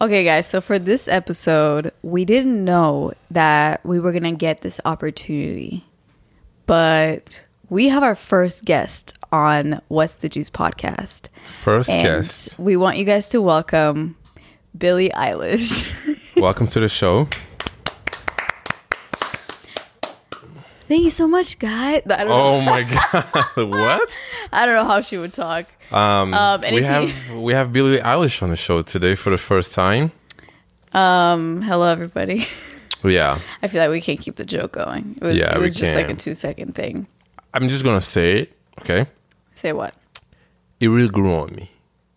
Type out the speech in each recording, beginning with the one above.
Okay, guys, so for this episode, we didn't know that we were going to get this opportunity, but we have our first guest on What's the Juice podcast. First And guest. we want you guys to welcome Billie Eilish. Welcome to the show. Thank you so much, guys. I don't, oh know, Oh my god. what? I don't know how she would talk. Um, Um, we have we have Billie Eilish on the show today for the first time. Um, hello, everybody. Yeah. I feel like we can't keep the joke going. It was, Yeah, it was just like a two second thing. I'm just gonna say it, okay? Say what? It really grew on me.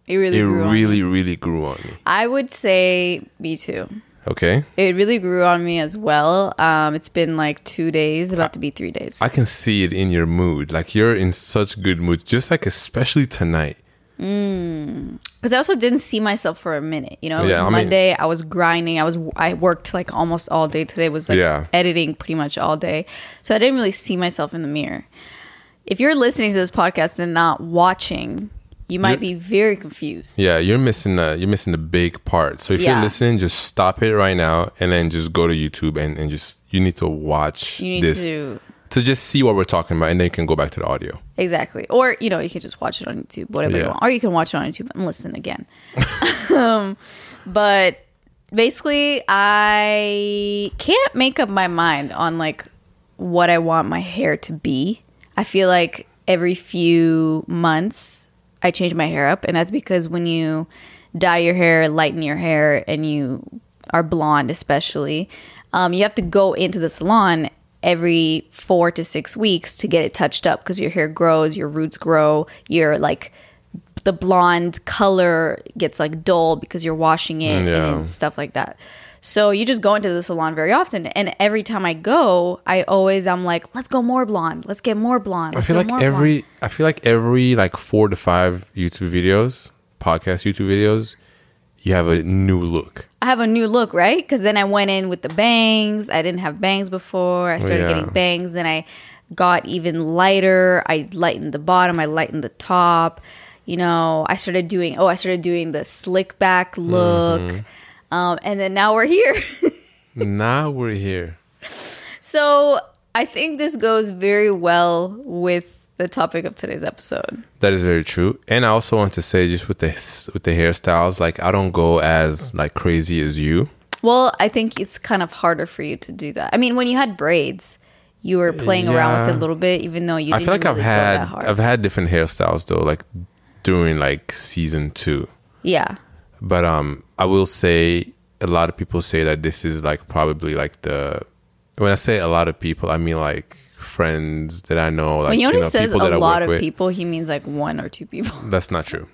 It really It grew really, really grew on me. I would say me too. Okay? It really grew on me as well. Um, it's been like two days, about to be three days. I can see it in your mood. Like you're in such good mood. Just like especially tonight. Because I also didn't see myself for a minute. You know, it was Yeah, I mean- Monday. I was grinding. I was I worked like almost all day today. Was like Yeah. editing pretty much all day. So I didn't really see myself in the mirror. If you're listening to this podcast and not watching, you might be very confused. Yeah, you're missing the you're missing the big part. So if Yeah. you're listening, just stop it right now and then just go to YouTube and, and just you need to watch You need this to to just see what we're talking about and then you can go back to the audio. Exactly. Or, you know, you can just watch it on YouTube, whatever you want. Or you can watch it on YouTube and listen again. um, but basically, I can't make up my mind on like what I want my hair to be. I feel like every few months I change my hair up. And that's because when you dye your hair, lighten your hair, and you are blonde, especially, um, you have to go into the salon every four to six weeks to get it touched up because your hair grows, your roots grow, your like the blonde color gets like dull because you're washing it Yeah. and stuff like that. So you just go into the salon very often, and every time I go, I always I'm like, let's go more blonde, let's get more blonde. I Let's feel like more blonde." every I feel like every like four to five YouTube videos, podcast YouTube videos, you have a new look. I have a new look, right? Because then I went in with the bangs. I didn't have bangs before. I started yeah. getting bangs. Then I got even lighter. I lightened the bottom. I lightened the top. You know, I started doing. Oh, I started doing the slick back look. Mm-hmm. Um, and then now we're here. now we're here. so I think this goes very well with the topic of today's episode. That is very true. And I also want to say just with the with the hairstyles, like I don't go as like crazy as you. Well, I think it's kind of harder for you to do that. I mean, when you had braids, you were playing around with it a little bit, even though you. I Didn't feel like I've had. I've had different hairstyles though, like during like season two. yeah. But um, I will say a lot of people say that this is like probably like the when I say a lot of people, I mean like friends that I know. Like When you Yoni know, says a lot of with. people, he means like one or two people. That's not true.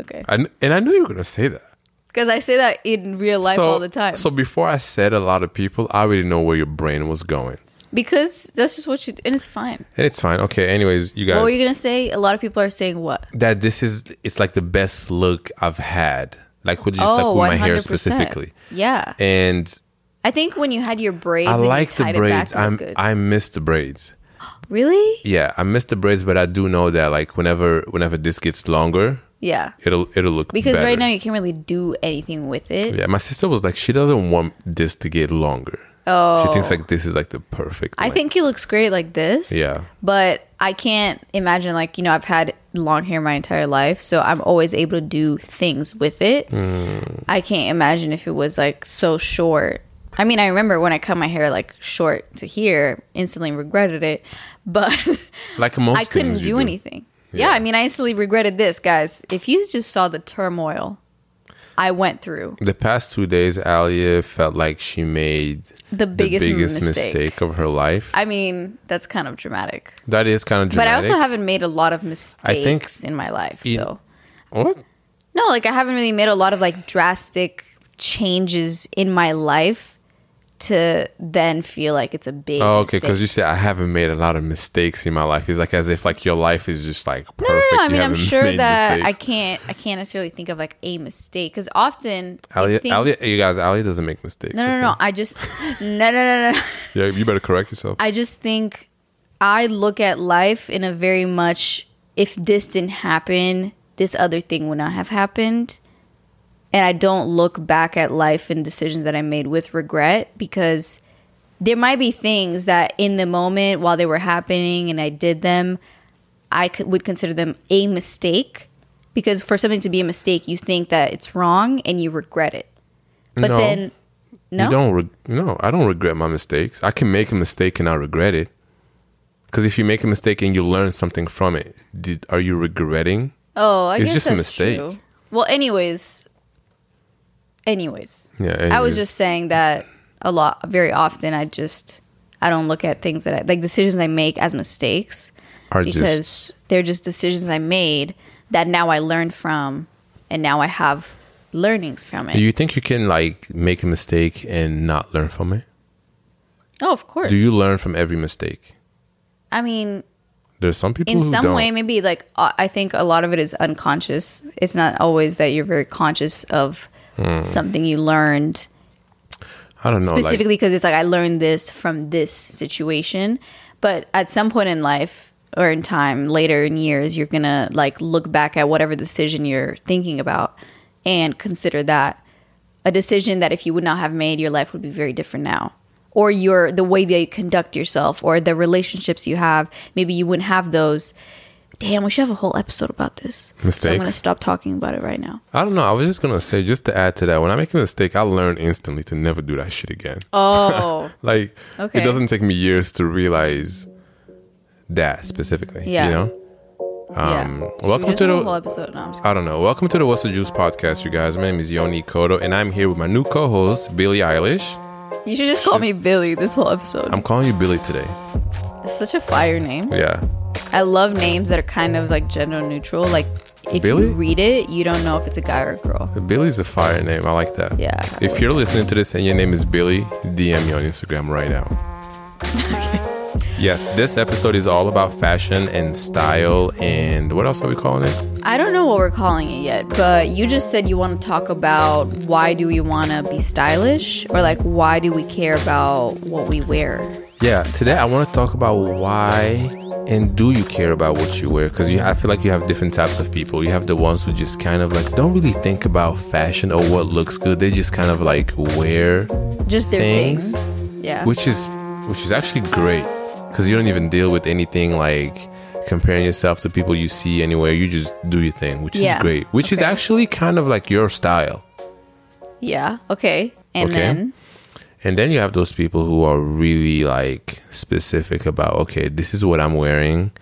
Okay. I, and I knew you were gonna say that. Because I say that in real life all the time. So before I said a lot of people, I already know where your brain was going, because that's just what you. And it's fine. and it's fine. Okay. Anyways, you guys. What were you going to say? A lot of people are saying what? that this is it's like the best look I've had. Like with just oh, like with my hair oh, specifically. Yeah. And I think when you had your braids I like the braids. it back, it I'm good. I miss the braids. really? Yeah, I miss the braids, but I do know that like whenever whenever this gets longer, Yeah. it'll it'll look Because better. right now you can't really do anything with it. Yeah, my sister was like she doesn't want this to get longer. Oh. She thinks like this is like the perfect I length. think he looks great like this. Yeah. But I can't imagine like, you know, I've had long hair my entire life, so I'm always able to do things with it. Mm. I can't imagine if it was like so short. I mean, I remember when I cut my hair like short to here, instantly regretted it, but like most I couldn't you do, anything. Yeah. Yeah. I mean, I instantly regretted this, guys. If you just saw the turmoil I went through, The past two days, Alia felt like she made the biggest, the biggest mistake. mistake of her life. I mean, that's kind of dramatic. that is kind of dramatic. But I also haven't made a lot of mistakes I think in my life. So what? no, like I haven't really made a lot of like drastic changes in my life to then feel like it's a big. Oh, okay. Because you said I haven't made a lot of mistakes in my life. It's like as if like your life is just like perfect. No, no, no. I mean, I'm sure that I can't. I can't necessarily think of like a mistake because often if Alia, things- Alia, you guys, Alia doesn't make mistakes. No, no, no. I just no, no, no, no. Yeah, you better correct yourself. I just think I look at life in a very much if this didn't happen, this other thing would not have happened and I don't look back at life and decisions that I made with regret because there might be things that in the moment while they were happening and I did them, I could, would consider them a mistake because for something to be a mistake, you think that it's wrong and you regret it. But No. then, no, You don't. Re- no, I don't regret my mistakes. I can make a mistake and I regret it. Because if you make a mistake and you learn something from it, did, are you regretting? oh, I It's guess just a that's mistake. true. Well, anyways, anyways, Yeah. I was just saying that a lot, very often. I just I don't look at things that I like decisions I make as mistakes are because just they're just decisions I made that now I learned from, and now I have learnings from it. Do you think you can like make a mistake and not learn from it? oh, of course. Do you learn from every mistake? I mean, There's some people in some don't. way, maybe like uh, I think a lot of it is unconscious. It's not always that you're very conscious of Hmm. something you learned I don't know. specifically because it's like I learned this from this situation. But at some point in life or in time later in years, you're gonna like look back at whatever decision you're thinking about and consider that a decision that if you would not have made, your life would be very different now. Or your the way that you conduct yourself or the relationships you have, maybe you wouldn't have those. Damn, we should have a whole episode about this. So I'm gonna stop talking about it right now. I don't know. I was just gonna say, just to add to that, when I make a mistake, I learn instantly to never do that shit again. Oh, Like Okay. it doesn't take me years to realize that specifically. Yeah. You know. yeah. Um, we welcome to the- whole episode. No, I don't know. Welcome to the What's the Juice podcast, you guys. My name is Yoni Koto, and I'm here with my new co-host Billie Eilish. You should just call me Billy this whole episode. I'm calling you Billy today. it's such a fire name. Yeah. I love names that are kind of like gender neutral. Like if Billy? you read it, you don't know if it's a guy or a girl. Billy's a fire name. I like that. Yeah. If you're listening to this and your name is Billy, DM me on Instagram right now. Yes, this episode is all about fashion and style and what else are we calling it? I don't know what we're calling it yet, but you just said you want to talk about why do we want to be stylish or like why do we care about what we wear? Yeah, today I want to talk about why and do you care about what you wear? Because I feel like you have different types of people. You have the ones who just kind of like don't really think about fashion or what looks good. They just kind of like wear Just their things, thing. Yeah. which is which is actually great because you don't even deal with anything like comparing yourself to people you see anywhere. You just do your thing, which Yeah. is great. Which is actually kind of like your style. yeah. Okay. And Okay. then And then you have those people who are really like specific about, okay, this is what I'm wearing.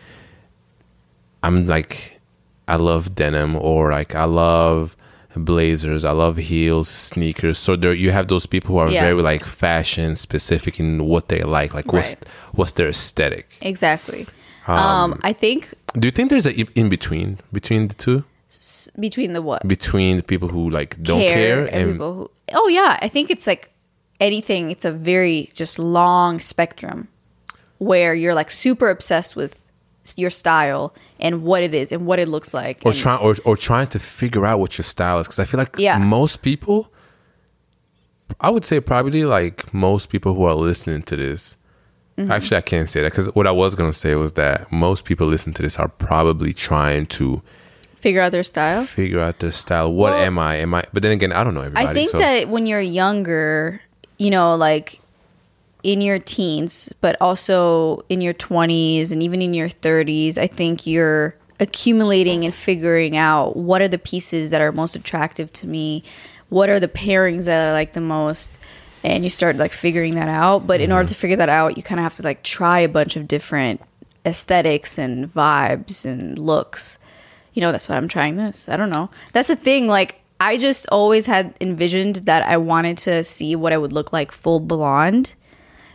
I'm like, I love denim or like I love blazers, I love heels, sneakers. So there you have those people who are Yeah. very like fashion specific in what they like. Like what's what's their aesthetic. exactly. Um, I think Do you think there's a in between between the two? s- between the what? Between the people who like don't care, and people who oh yeah i think it's like anything it's a very just long spectrum where you're like super obsessed with your style and what it is and what it looks like or trying or, or trying to figure out what your style is because i feel like Yeah. most people i would say probably like most people who are listening to this Mm-hmm. actually i can't say that because what i was going to say was that most people listening to this are probably trying to figure out their style? Figure out their style. What Well, am i? Am i but then again i don't know everybody i think so that when you're younger you know like in your teens but also in your 20s and even in your 30s i think you're accumulating and figuring out what are the pieces that are most attractive to me what are the pairings that i like the most and you start like figuring that out but in order mm-hmm. to figure that out you kind of have to like try a bunch of different aesthetics and vibes and looks you know, that's why I'm trying this. I don't know. That's the thing. Like, I just always had envisioned that I wanted to see what I would look like full blonde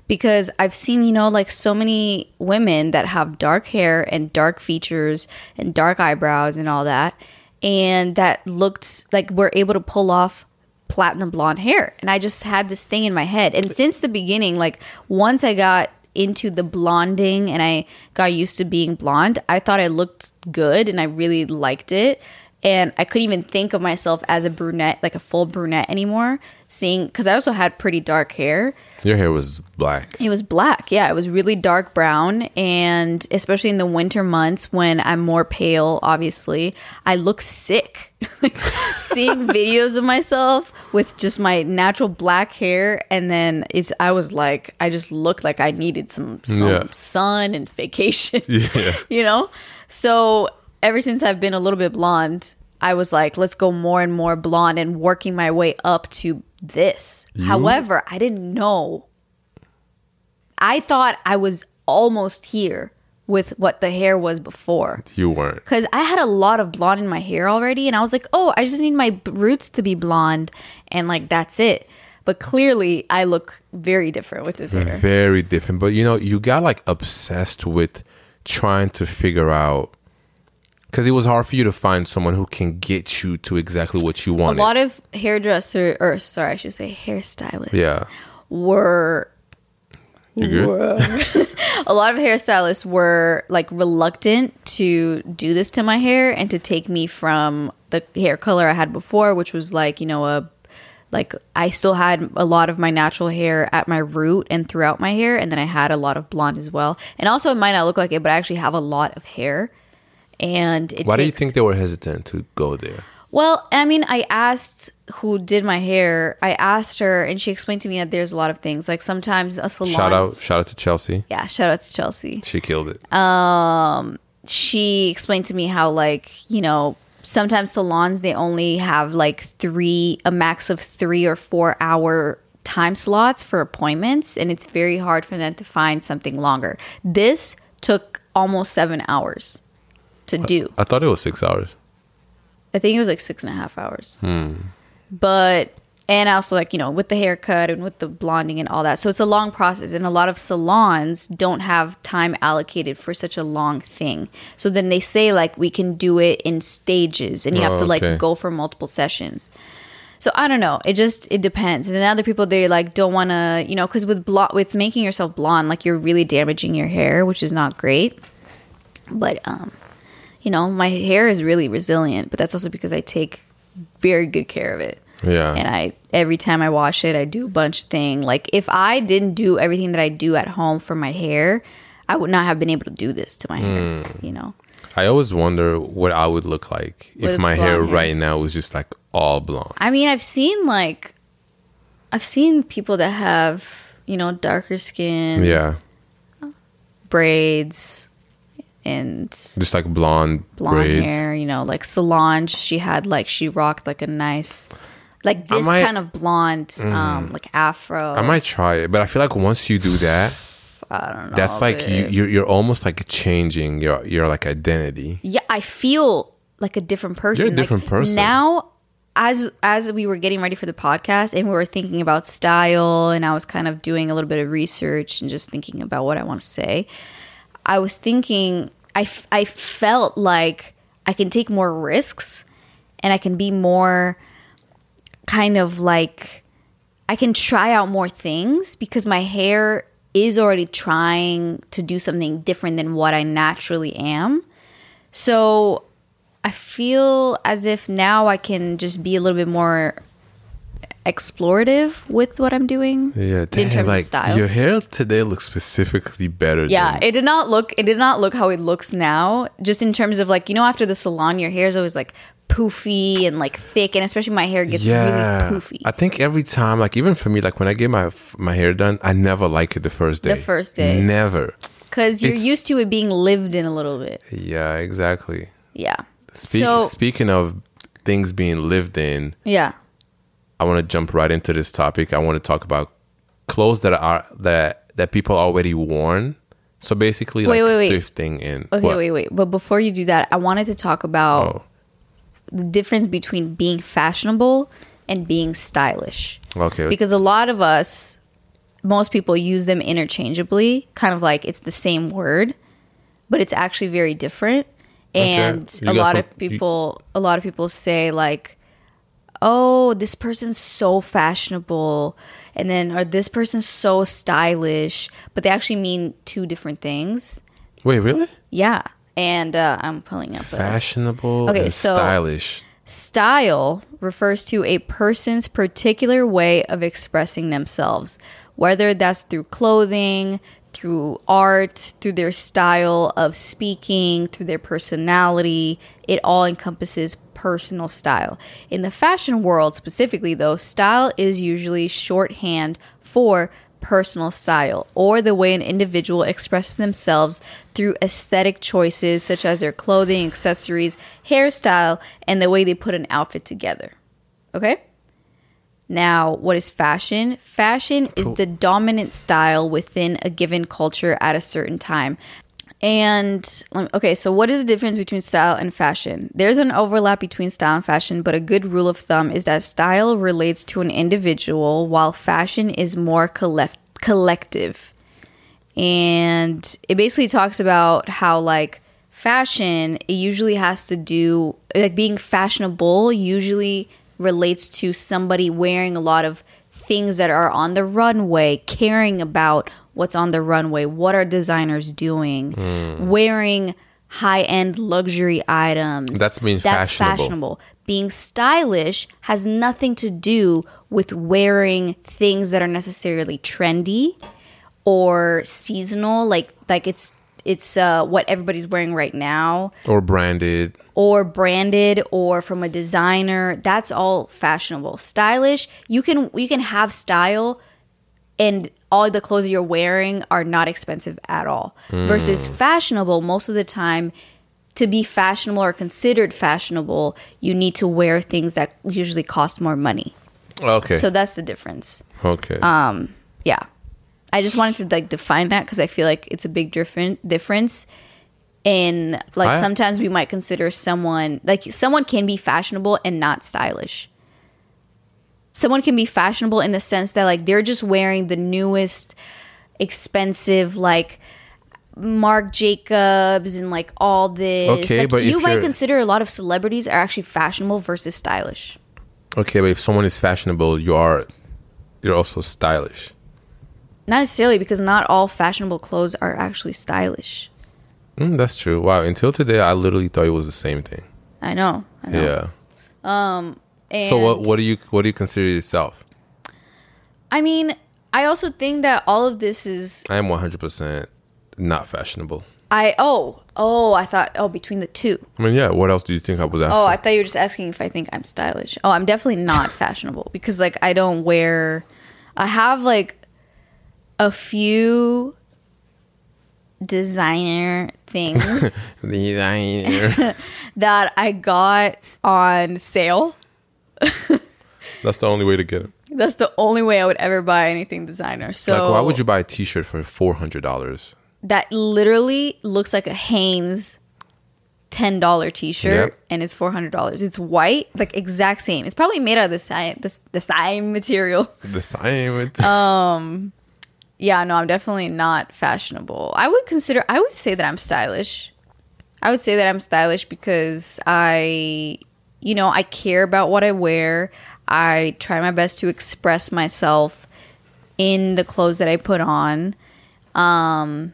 because I've seen, you know, like so many women that have dark hair and dark features and dark eyebrows and all that. And that looked like we're able to pull off platinum blonde hair. And I just had this thing in my head. And since the beginning, like once I got into the blonding and I got used to being blonde, I thought I looked good and I really liked it. And I couldn't even think of myself as a brunette, like a full brunette anymore. Seeing because I also had pretty dark hair. Your hair was black. It was black, yeah. It was really dark brown, and especially in the winter months when I'm more pale, obviously, I look sick. Like, Seeing videos of myself with just my natural black hair, and then it's I was like, I just looked like I needed some some Yeah. sun and vacation. Yeah. you know? So ever since I've been a little bit blonde, I was like, let's go more and more blonde and working my way up to this. However, I didn't know. I thought I was almost here with what the hair was before. You weren't. Because I had a lot of blonde in my hair already, and I was like, oh, I just need my roots to be blonde, and like that's it. But clearly, I look very different with this hair. Very different. But you know, you got like obsessed with trying to figure out because it was hard for you to find someone who can get you to exactly what you wanted. A lot of hairdresser, or sorry, I should say hairstylists. Yeah. were You good? were- a lot of hairstylists were like reluctant to do this to my hair and to take me from the hair color I had before, which was like you know a like I still had a lot of my natural hair at my root and throughout my hair, and then I had a lot of blonde as well. And also, it might not look like it, but I actually have a lot of hair. And it Why do you think they were hesitant to go there? well, I mean, I asked who did my hair. I asked her, and she explained to me that there's a lot of things. Like sometimes a salon. Shout out, shout out to Chelsea. Yeah, shout out to Chelsea. She killed it. Um, She explained to me how, like, you know, sometimes salons they only have like three, a max of three or four hour time slots for appointments, and it's very hard for them to find something longer. This took almost seven hours to do. I thought it was six hours. I think it was like six and a half hours. But and also like you know with the haircut and with the blonding and all that, so it's a long process, and a lot of salons don't have time allocated for such a long thing. So then they say like we can do it in stages, and you have Oh, to like okay. go for multiple sessions. So I don't know. It just it depends. And then other people they like don't want to, you know, because with blo- with making yourself blonde, like you're really damaging your hair, which is not great. But um, you know, my hair is really resilient, but that's also because I take very good care of it. Yeah. And I every time I wash it, I do a bunch of thing. Like if I didn't do everything that I do at home for my hair, I would not have been able to do this to my hair. Hmm. You know. I always wonder what I would look like if my hair hair. right now was just like all blonde. I mean, I've seen like, I've seen people that have you know darker skin, Yeah. braids, and Just like blonde, blonde braids. hair. You know, like Solange, she had like she rocked like a nice, like this might- Mm. kind of blonde, um, like afro. I might try it, but I feel like once you do that, I don't know. that's like you, you're, you're almost like changing your your like identity. yeah, I feel like a different person. You're a different Like, person. now. As as we were getting ready for the podcast and we were thinking about style and I was kind of doing a little bit of research and just thinking about what I want to say, I was thinking I, f- I felt like I can take more risks and I can be more kind of like I can try out more things because my hair is already trying to do something different than what I naturally am. So I feel as if now I can just be a little bit more explorative with what I'm doing. Yeah, in terms like of style. your hair today looks specifically better. Yeah, than, it did not look it did not look how it looks now. Just in terms of like, you know, after the salon, your hair is always like poofy and like thick, and especially my hair gets yeah. really poofy. I think every time, like even for me, like when I get my my hair done, I never like it the first day. The first day. never. Because you're it's- used to it being lived in a little bit. Yeah, exactly. Yeah. Speak, so speaking of things being lived in, yeah. I want to jump right into this topic. I want to talk about clothes that are that that people already worn. So basically, Wait, like wait, wait. thrifting and Okay, what? wait, wait. But before you do that, I wanted to talk about Oh, the difference between being fashionable and being stylish. okay. Because a lot of us, most people use them interchangeably, kind of like it's the same word, but it's actually very different. And You a lot some- of people, a lot of people say like, "Oh, this person's so fashionable," and then or this person's so stylish, but they actually mean two different things. Wait, really? Yeah. And uh, I'm pulling up a Fashionable Okay, and so- stylish. Style refers to a person's particular way of expressing themselves, whether that's through clothing, through art, through their style of speaking, through their personality. It all encompasses personal style. In the fashion world specifically, though, style is usually shorthand for personal style or the way an individual expresses themselves through aesthetic choices such as their clothing, accessories, hairstyle, and the way they put an outfit together. Okay? Now, what is fashion? Fashion is the dominant style within a given culture at a certain time. And okay, so what is the difference between style and fashion? There's an overlap between style and fashion, but a good rule of thumb is that style relates to an individual while fashion is more collect- collective. And it basically talks about how like fashion it usually has to do like being fashionable usually relates to somebody wearing a lot of things that are on the runway, caring about what's on the runway, what are designers doing, hmm. wearing high-end luxury items. That's being That's fashionable. fashionable. Being stylish has nothing to do with wearing things that are necessarily trendy or seasonal like like it's it's uh, what everybody's wearing right now. Or branded. or branded or from a designer. That's all fashionable. Stylish you can you can have style and all the clothes you're wearing are not expensive at all. Versus fashionable most of the time to be fashionable or considered fashionable you need to wear things that usually cost more money. Okay. so that's the difference. Okay. Um, yeah i just wanted to like define that because i feel like it's a big different difference in like I- sometimes we might consider someone like someone can be fashionable and not stylish someone can be fashionable in the sense that like they're just wearing the newest expensive like Marc Jacobs and like all this. Okay, Like, but you might consider a lot of celebrities are actually fashionable versus stylish. okay, but if someone is fashionable, you are you're also stylish. Not necessarily because not all fashionable clothes are actually stylish. Mm, that's true. Wow. Until today, I literally thought it was the same thing. I know. I know. Yeah. And So what what do you what do you consider yourself? I mean, I also think that all of this is I am 100% not fashionable. I oh oh I thought oh between the two. I mean, yeah. What else do you think I was asking? Oh, I thought you were just asking if I think I'm stylish. Oh, I'm definitely not fashionable because like I don't wear I have like a few designer things Designer. that I got on sale. That's the only way to get it. That's the only way I would ever buy anything designer. So Like, why would you buy a T-shirt for four hundred dollars? that literally looks like a Hanes ten dollar t shirt Yep. and it's four hundred dollars. It's white, like exact same. It's probably made out of the same the, the same material. The same. Material. Um, Yeah, no, I'm definitely not fashionable. I would consider I would say that I'm stylish. I would say that I'm stylish because I you know, I care about what I wear. I try my best to express myself in the clothes that I put on. Um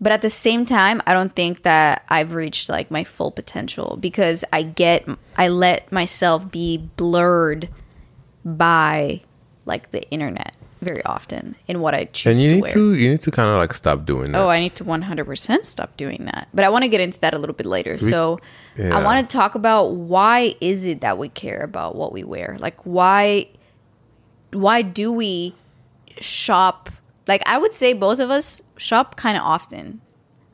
but at the same time, I don't think that I've reached like my full potential because I get I let myself be blurred by like the internet very often in what I choose and you to need wear. to you need to kind of like stop doing that. Oh, I need to 100% stop doing that. But I want to get into that a little bit later. so I want to talk about why is it that we care about what we wear? Like why why do we shop? Like I would say both of us shop kind of often.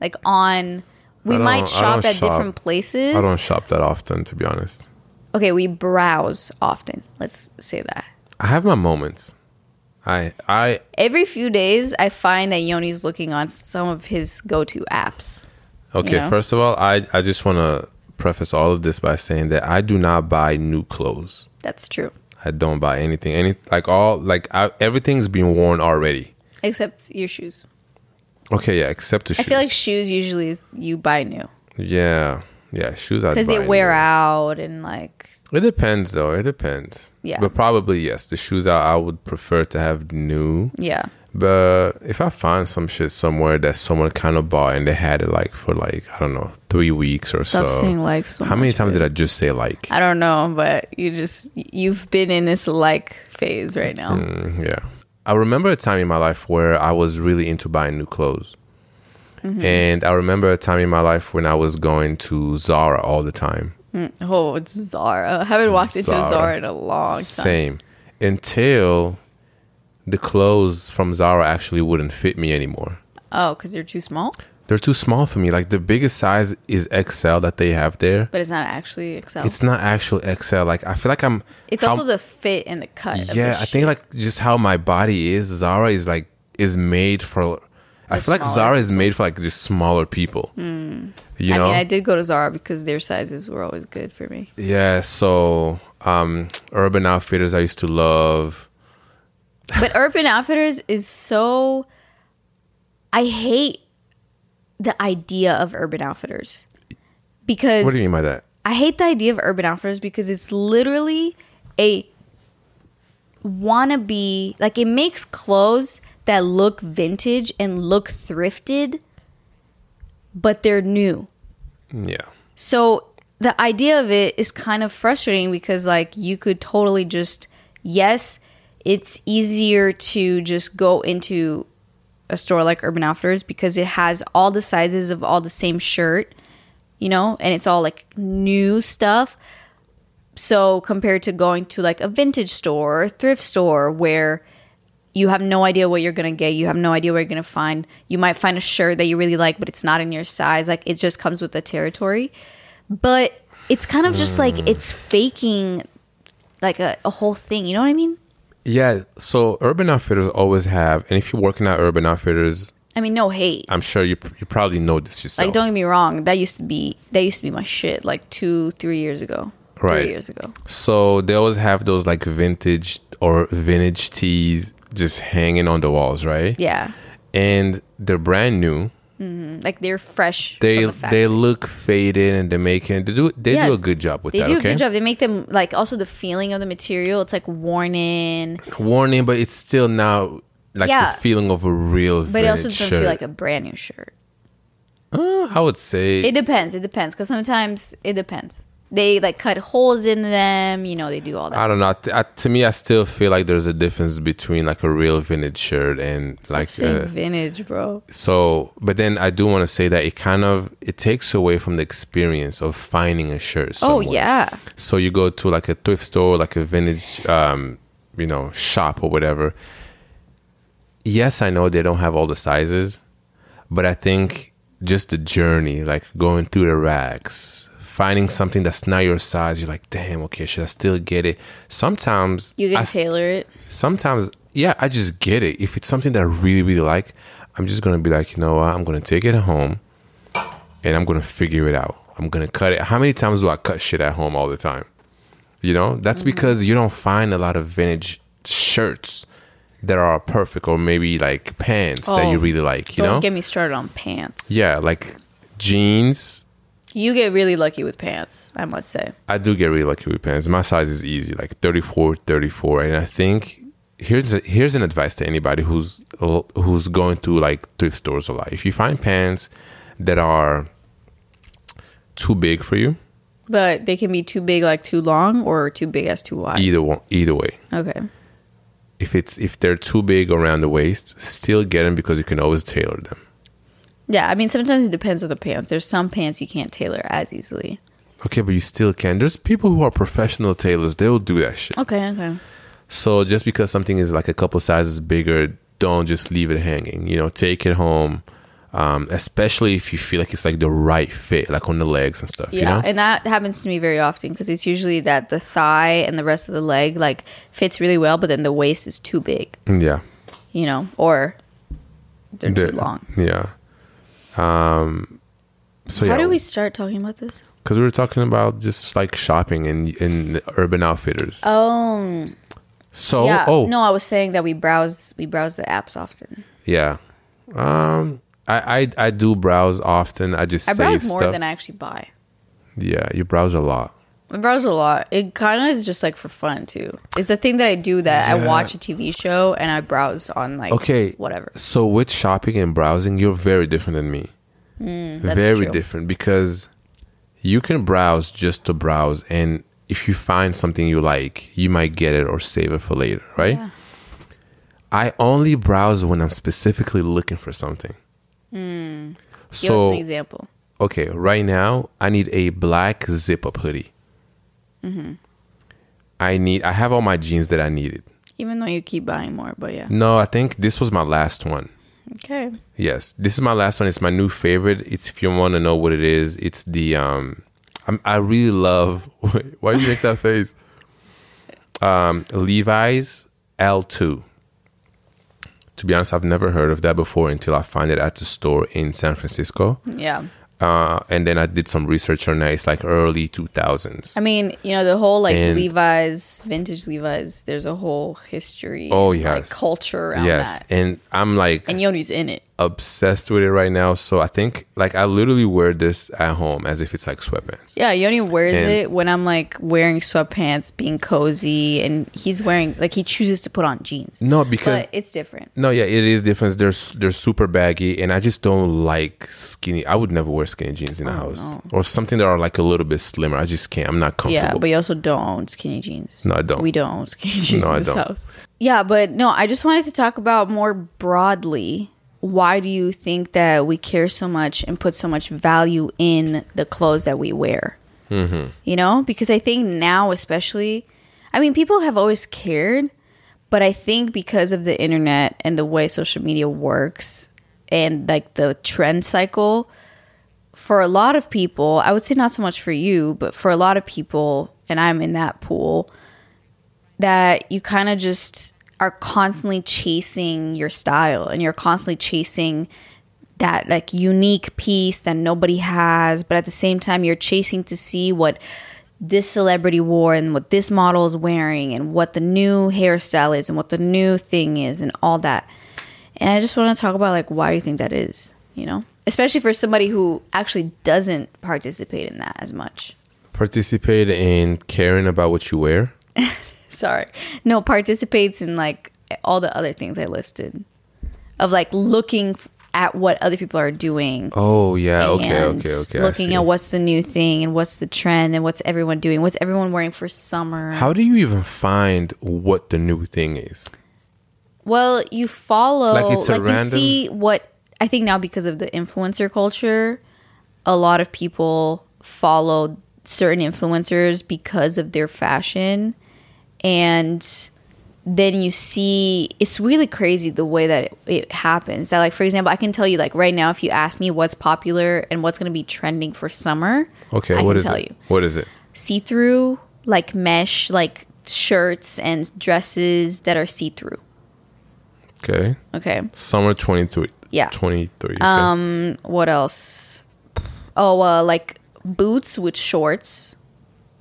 Like on we might shop at shop. different places. I don't shop that often, to be honest. Okay, we browse often. Let's say that. I have my moments. I I Every few days, I find that Yoni's looking on some of his go-to apps. okay. know? First of all, I I just want to preface all of this by saying that I do not buy new clothes. That's true. I don't buy anything. Any like all like I, everything's been worn already. Except your shoes. Okay, yeah, except the I shoes. I feel like shoes usually you buy new yeah, yeah, shoes. I because they wear out and like It depends, though. It depends. Yeah. but probably yes. The shoes I, I would prefer to have new. yeah. But if I find some shit somewhere that someone kind of bought and they had it like for like I don't know three weeks or Stop so. saying like so How many times did I just say like? I don't know, but you just you've been in this like phase right now. Mm, yeah. I remember a time in my life where I was really into buying new clothes. Mm-hmm. And I remember a time in my life when I was going to Zara all the time. Mm. Oh, it's Zara. I haven't walked into Zara. Zara in a long time. Same. Until the clothes from Zara actually wouldn't fit me anymore. Oh, because they're too small, They're too small for me. Like the biggest size is XL that they have there. but it's not actually XL. It's, It's not actual XL. Like I feel like I'm how- also the fit and the cut. of the yeah, I think like just how my body is. Zara is like is made for. I feel like Zara is made for like just smaller people. You I know, mean, I did go to Zara because their sizes were always good for me. yeah. So, um, Urban Outfitters I used to love. But Urban Outfitters is so. I hate the idea of Urban Outfitters because What do you mean by that? I hate the idea of Urban Outfitters because it's literally a wannabe. Like it makes clothes that look vintage and look thrifted, but they're new. Yeah, So the idea of it is kind of frustrating because like you could totally just yes, it's easier to just go into a store like Urban Outfitters because it has all the sizes of all the same shirt, you know, and it's all like new stuff. So compared to going to like a vintage store or thrift store where you have no idea what you're gonna get, you have no idea what you're gonna find. You might find a shirt that you really like, but it's not in your size. Like it just comes with the territory. But it's kind of just like it's mm. faking like a, a whole thing. You know what I mean? yeah. So Urban Outfitters always have, and if you're working at Urban Outfitters, I mean, no hate. I'm sure you you probably know this yourself. Like, don't get me wrong. That used to be that used to be my shit. Like two, three years ago. Right. Three years ago. So they always have those like vintage or vintage tees just hanging on the walls, right? Yeah. And they're brand new. Like they're fresh. They the they look faded and they make it. They do they Yeah, do a good job with They that. do a okay, good job. They make them like also the feeling of the material. It's like worn in, worn in, but it's still now like Yeah. the feeling of a real. but it also doesn't shirt. feel like a brand new shirt. Uh, I would say It depends. It depends because sometimes it depends. They like cut holes in them. You know, they do all that. I don't know. I, to me, I still feel like there's a difference between like a real vintage shirt and Stop like saying uh, vintage, bro. so. But then I do want to say that it kind of it takes away from the experience of finding a shirt. Oh yeah, So you go to like a thrift store, like a vintage, um, you know, shop or whatever. Yes, I know they don't have all the sizes, but I think just the journey, like going through the racks, finding something that's not your size, you're like, damn, okay, should I still get it? Sometimes you I can s- tailor it. sometimes yeah i just get it if it's something that i really really like i'm just gonna be like you know what i'm gonna take it home and i'm gonna figure it out i'm gonna cut it how many times do i cut shit at home all the time you know that's Mm-hmm. because you don't find a lot of vintage shirts that are perfect or maybe like pants that you Oh, really like you Don't know get me started on pants. yeah like jeans You get really lucky with pants, I must say. I do get really lucky with pants. My size is easy, like 34, 34. And I think here's a, here's an advice to anybody who's who's going through like thrift stores a lot. If you find pants that are too big for you, But they can be too big, like too long, or too big as too wide. either one, either way. Okay. If it's if they're too big around the waist, still get them because you can always tailor them. Yeah, I mean sometimes it depends on the pants. There's some pants you can't tailor as easily. Okay, but you still can. There's people who are professional tailors. They will do that shit. Okay, okay. So just because something is like a couple sizes bigger, don't just leave it hanging. You know, take it home. Um, especially if you feel like it's like the right fit, like on the legs and stuff. Yeah, You know, and that happens to me very often because it's usually that the thigh and the rest of the leg like fits really well, but then the waist is too big, yeah, you know, or they're The- too long. Yeah. Um. So How yeah, do we start talking about this? Because we were talking about just like shopping in in Urban Outfitters. Oh, so yeah. oh No, I was saying that we browse we browse the apps often. yeah. Um. I, I I do browse often. I just I browse more stuff. than I actually buy. yeah, you browse a lot. I browse a lot. It kind of is just like for fun too. It's a thing that I do that I watch a TV show and I browse on like Okay. whatever. So with shopping and browsing, you're very different than me. Mm, that's very true. different because you can browse just to browse, and if you find something you like, you might get it or save it for later, right? Yeah. I only browse when I'm specifically looking for something. Give us So an example. okay, right now I need a black zip up hoodie. Mm-hmm. I need. I have all my jeans that I needed. Even though you keep buying more, but yeah. No, I think this was my last one. Okay. Yes, this is my last one. It's my new favorite. It's if you want to know what it is, it's the um. I'm, I really love. Why do you make that face? Um, Levi's L2. To be honest, I've never heard of that before until I found it at the store in San Francisco. Yeah. Uh, and then I did some research on that. It's like early 2000s. I mean, you know, the whole like And- Levi's, vintage Levi's, there's a whole history. Oh, yes. Like culture around yes, that. and I'm like And Yoni's in it. Obsessed with it right now. So I think like I literally wear this at home as if it's like sweatpants. Yeah, Yoni wears And- it when I'm like wearing sweatpants, being cozy, and he's wearing like he chooses to put on jeans. No, because But it's different. no, yeah, it is different. They're they're super baggy, and I just don't like skinny. I would never wear skinny jeans in the house or something that are like a little bit slimmer. I just can't. I'm not comfortable. Yeah, but you also don't own skinny jeans. No, I don't. We don't own skinny jeans No, I in this don't. house. Yeah, but no, I just wanted to talk about more broadly. Why do you think that we care so much and put so much value in the clothes that we wear? Mm-hmm. You know, because I think now, especially, I mean, people have always cared, but I think because of the internet and the way social media works and like the trend cycle, for a lot of people, I would say not so much for you, but for a lot of people, and I'm in that pool, that you kind of just are constantly chasing your style and you're constantly chasing that like unique piece that nobody has, but at the same time, you're chasing to see what this celebrity wore and what this model is wearing and what the new hairstyle is and what the new thing is and all that. And I just want to talk about like why you think that is, you know? Especially for somebody who actually doesn't participate in that as much. Participate in caring about what you wear. Sorry. No, participates in like all the other things I listed. Of like looking f- at what other people are doing. Oh yeah, okay, okay, okay. Looking at what's the new thing and what's the trend and what's everyone doing. What's everyone wearing for summer? How do you even find what the new thing is? Well, you follow Like like, it's a you random- see what I think now because of the influencer culture, a lot of people follow certain influencers because of their fashion and then you see it's really crazy the way that it, it happens that like for example i can tell you like right now if you ask me what's popular and what's going to be trending for summer Okay, I what can is tell it? you What is it? see-through like mesh like shirts and dresses that are see-through Okay, okay summer twenty three. Yeah. twenty three. Um, what else? Oh, uh, like boots with shorts.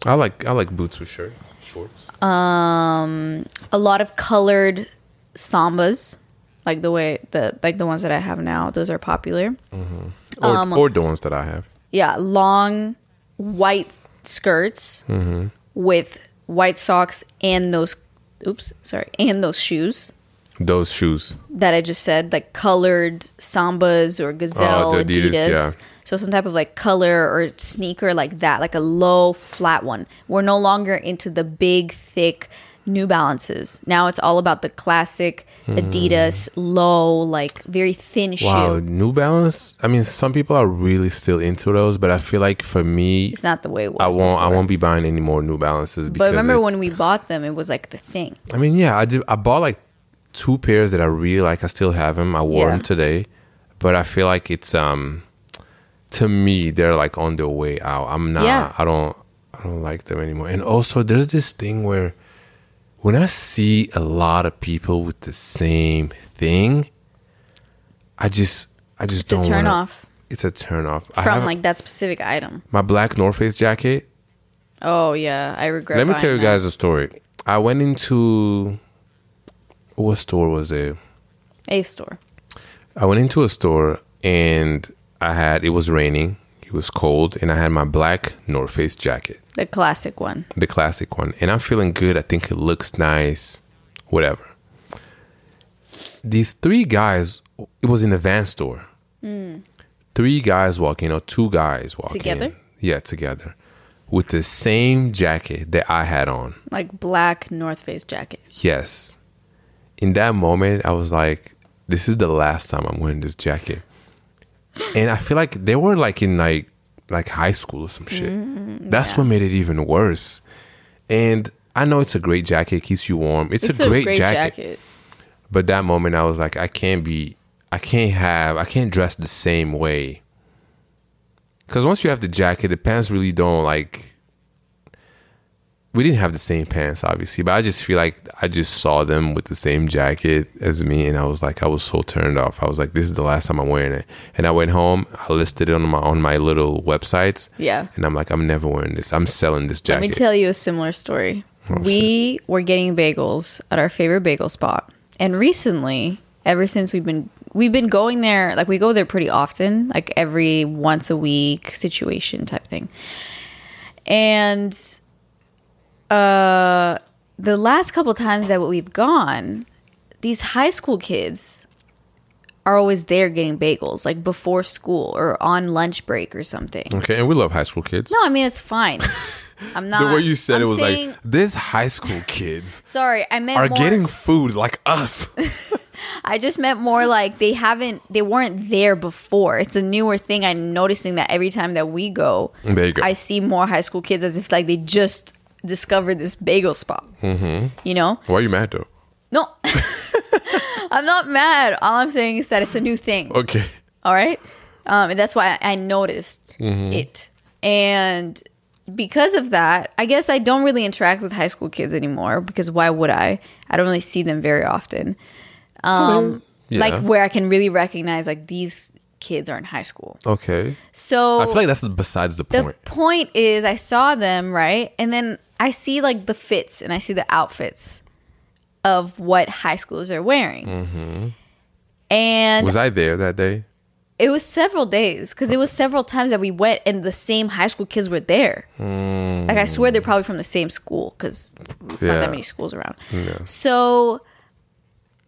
I like I like boots with shirt shorts. Um, a lot of colored sambas, like the way the like the ones that I have now. Those are popular. Mm-hmm. or, um, or the ones that I have. Yeah, long white skirts mm-hmm. with white socks and those. Oops, sorry, and those shoes Those shoes. that I just said, like colored sambas or gazelle Oh, Adidas. Adidas, yeah. So some type of like color or sneaker like that, like a low flat one. We're no longer into the big thick New Balances. Now it's all about the classic Adidas low, like very thin Hmm. Wow, shoe. New Balance. I mean, some people are really still into those, but I feel like for me, It's not the way it was. I won't. I won't be buying any more New Balances. Because But remember when we bought them, it was like the thing. I mean, yeah, I did. I bought like two pairs that I really like. I still have them. I wore Yeah. them today, but I feel like it's um, to me, they're like on their way out. I'm not. Yeah. I don't. I don't like them anymore. And also, there's this thing where when I see a lot of people with the same thing, I just, I just It's don't turn wanna- off It's a turn off. From like that specific item. my black North Face jacket. Oh yeah, I regret. Let me tell you that. guys a story. I went into what store was it? A store. I went into a store and I had it was raining. It was cold, and I had my black North Face jacket, The classic one. the classic one, and I'm feeling good. I think it looks nice, whatever. These three guys, it was in a van store. Hmm. Three guys walking, or two guys walking. Together? Yeah, together. With the same jacket that I had on. Like black North Face jacket. Yes. In that moment, I was like, this is the last time I'm wearing this jacket. And I feel like they were like in like like high school or some shit. Mm, That's what made it even worse. And I know it's a great jacket, it keeps you warm. It's, It's a, great, jacket. jacket. But that moment I was like, I can't be I can't have I can't dress the same way. Cause once you have the jacket, the pants really don't like we didn't have the same pants obviously, but I just feel like I just saw them with the same jacket as me and I was like I was so turned off. I was like, This is the last time I'm wearing it. And I went home, I listed it on my on my little websites. Yeah. And I'm like, I'm never wearing this. I'm selling this jacket. Let me tell you a similar story. Oh, we were getting bagels at our favorite bagel spot. And recently, ever since we've been we've been going there, like we go there pretty often, like every once a week situation type thing. And uh the last couple times that we've gone, these high school kids are always there getting bagels, like before school or on lunch break or something. okay, and we love high school kids. No, I mean it's fine. I'm not. the way you said I'm it was saying- like this high school kids Sorry, I meant are more, getting food like us. I just meant more like they haven't. They weren't there before. It's a newer thing. I'm noticing that every time that we go, go. I see more high school kids as if like they just discovered this bagel spot. Mm-hmm. You know? Why are you mad though? No, I'm not mad. All I'm saying is that it's a new thing. Okay. All right. Um, and that's why I, noticed Mm-hmm. it. And because of that, I guess I don't really interact with high school kids anymore because why would I? I don't really see them very often. Um, Yeah. Like where I can really recognize like these kids are in high school. Okay. So I feel like that's besides the the point. point is I saw them, right? And then I see like the fits and I see the outfits of what high schoolers are wearing. Mm-hmm. And Was I there that day? it was several days because it was several times that we went and the same high school kids were there. Like I swear they're probably from the same school because it's not that many schools around. So,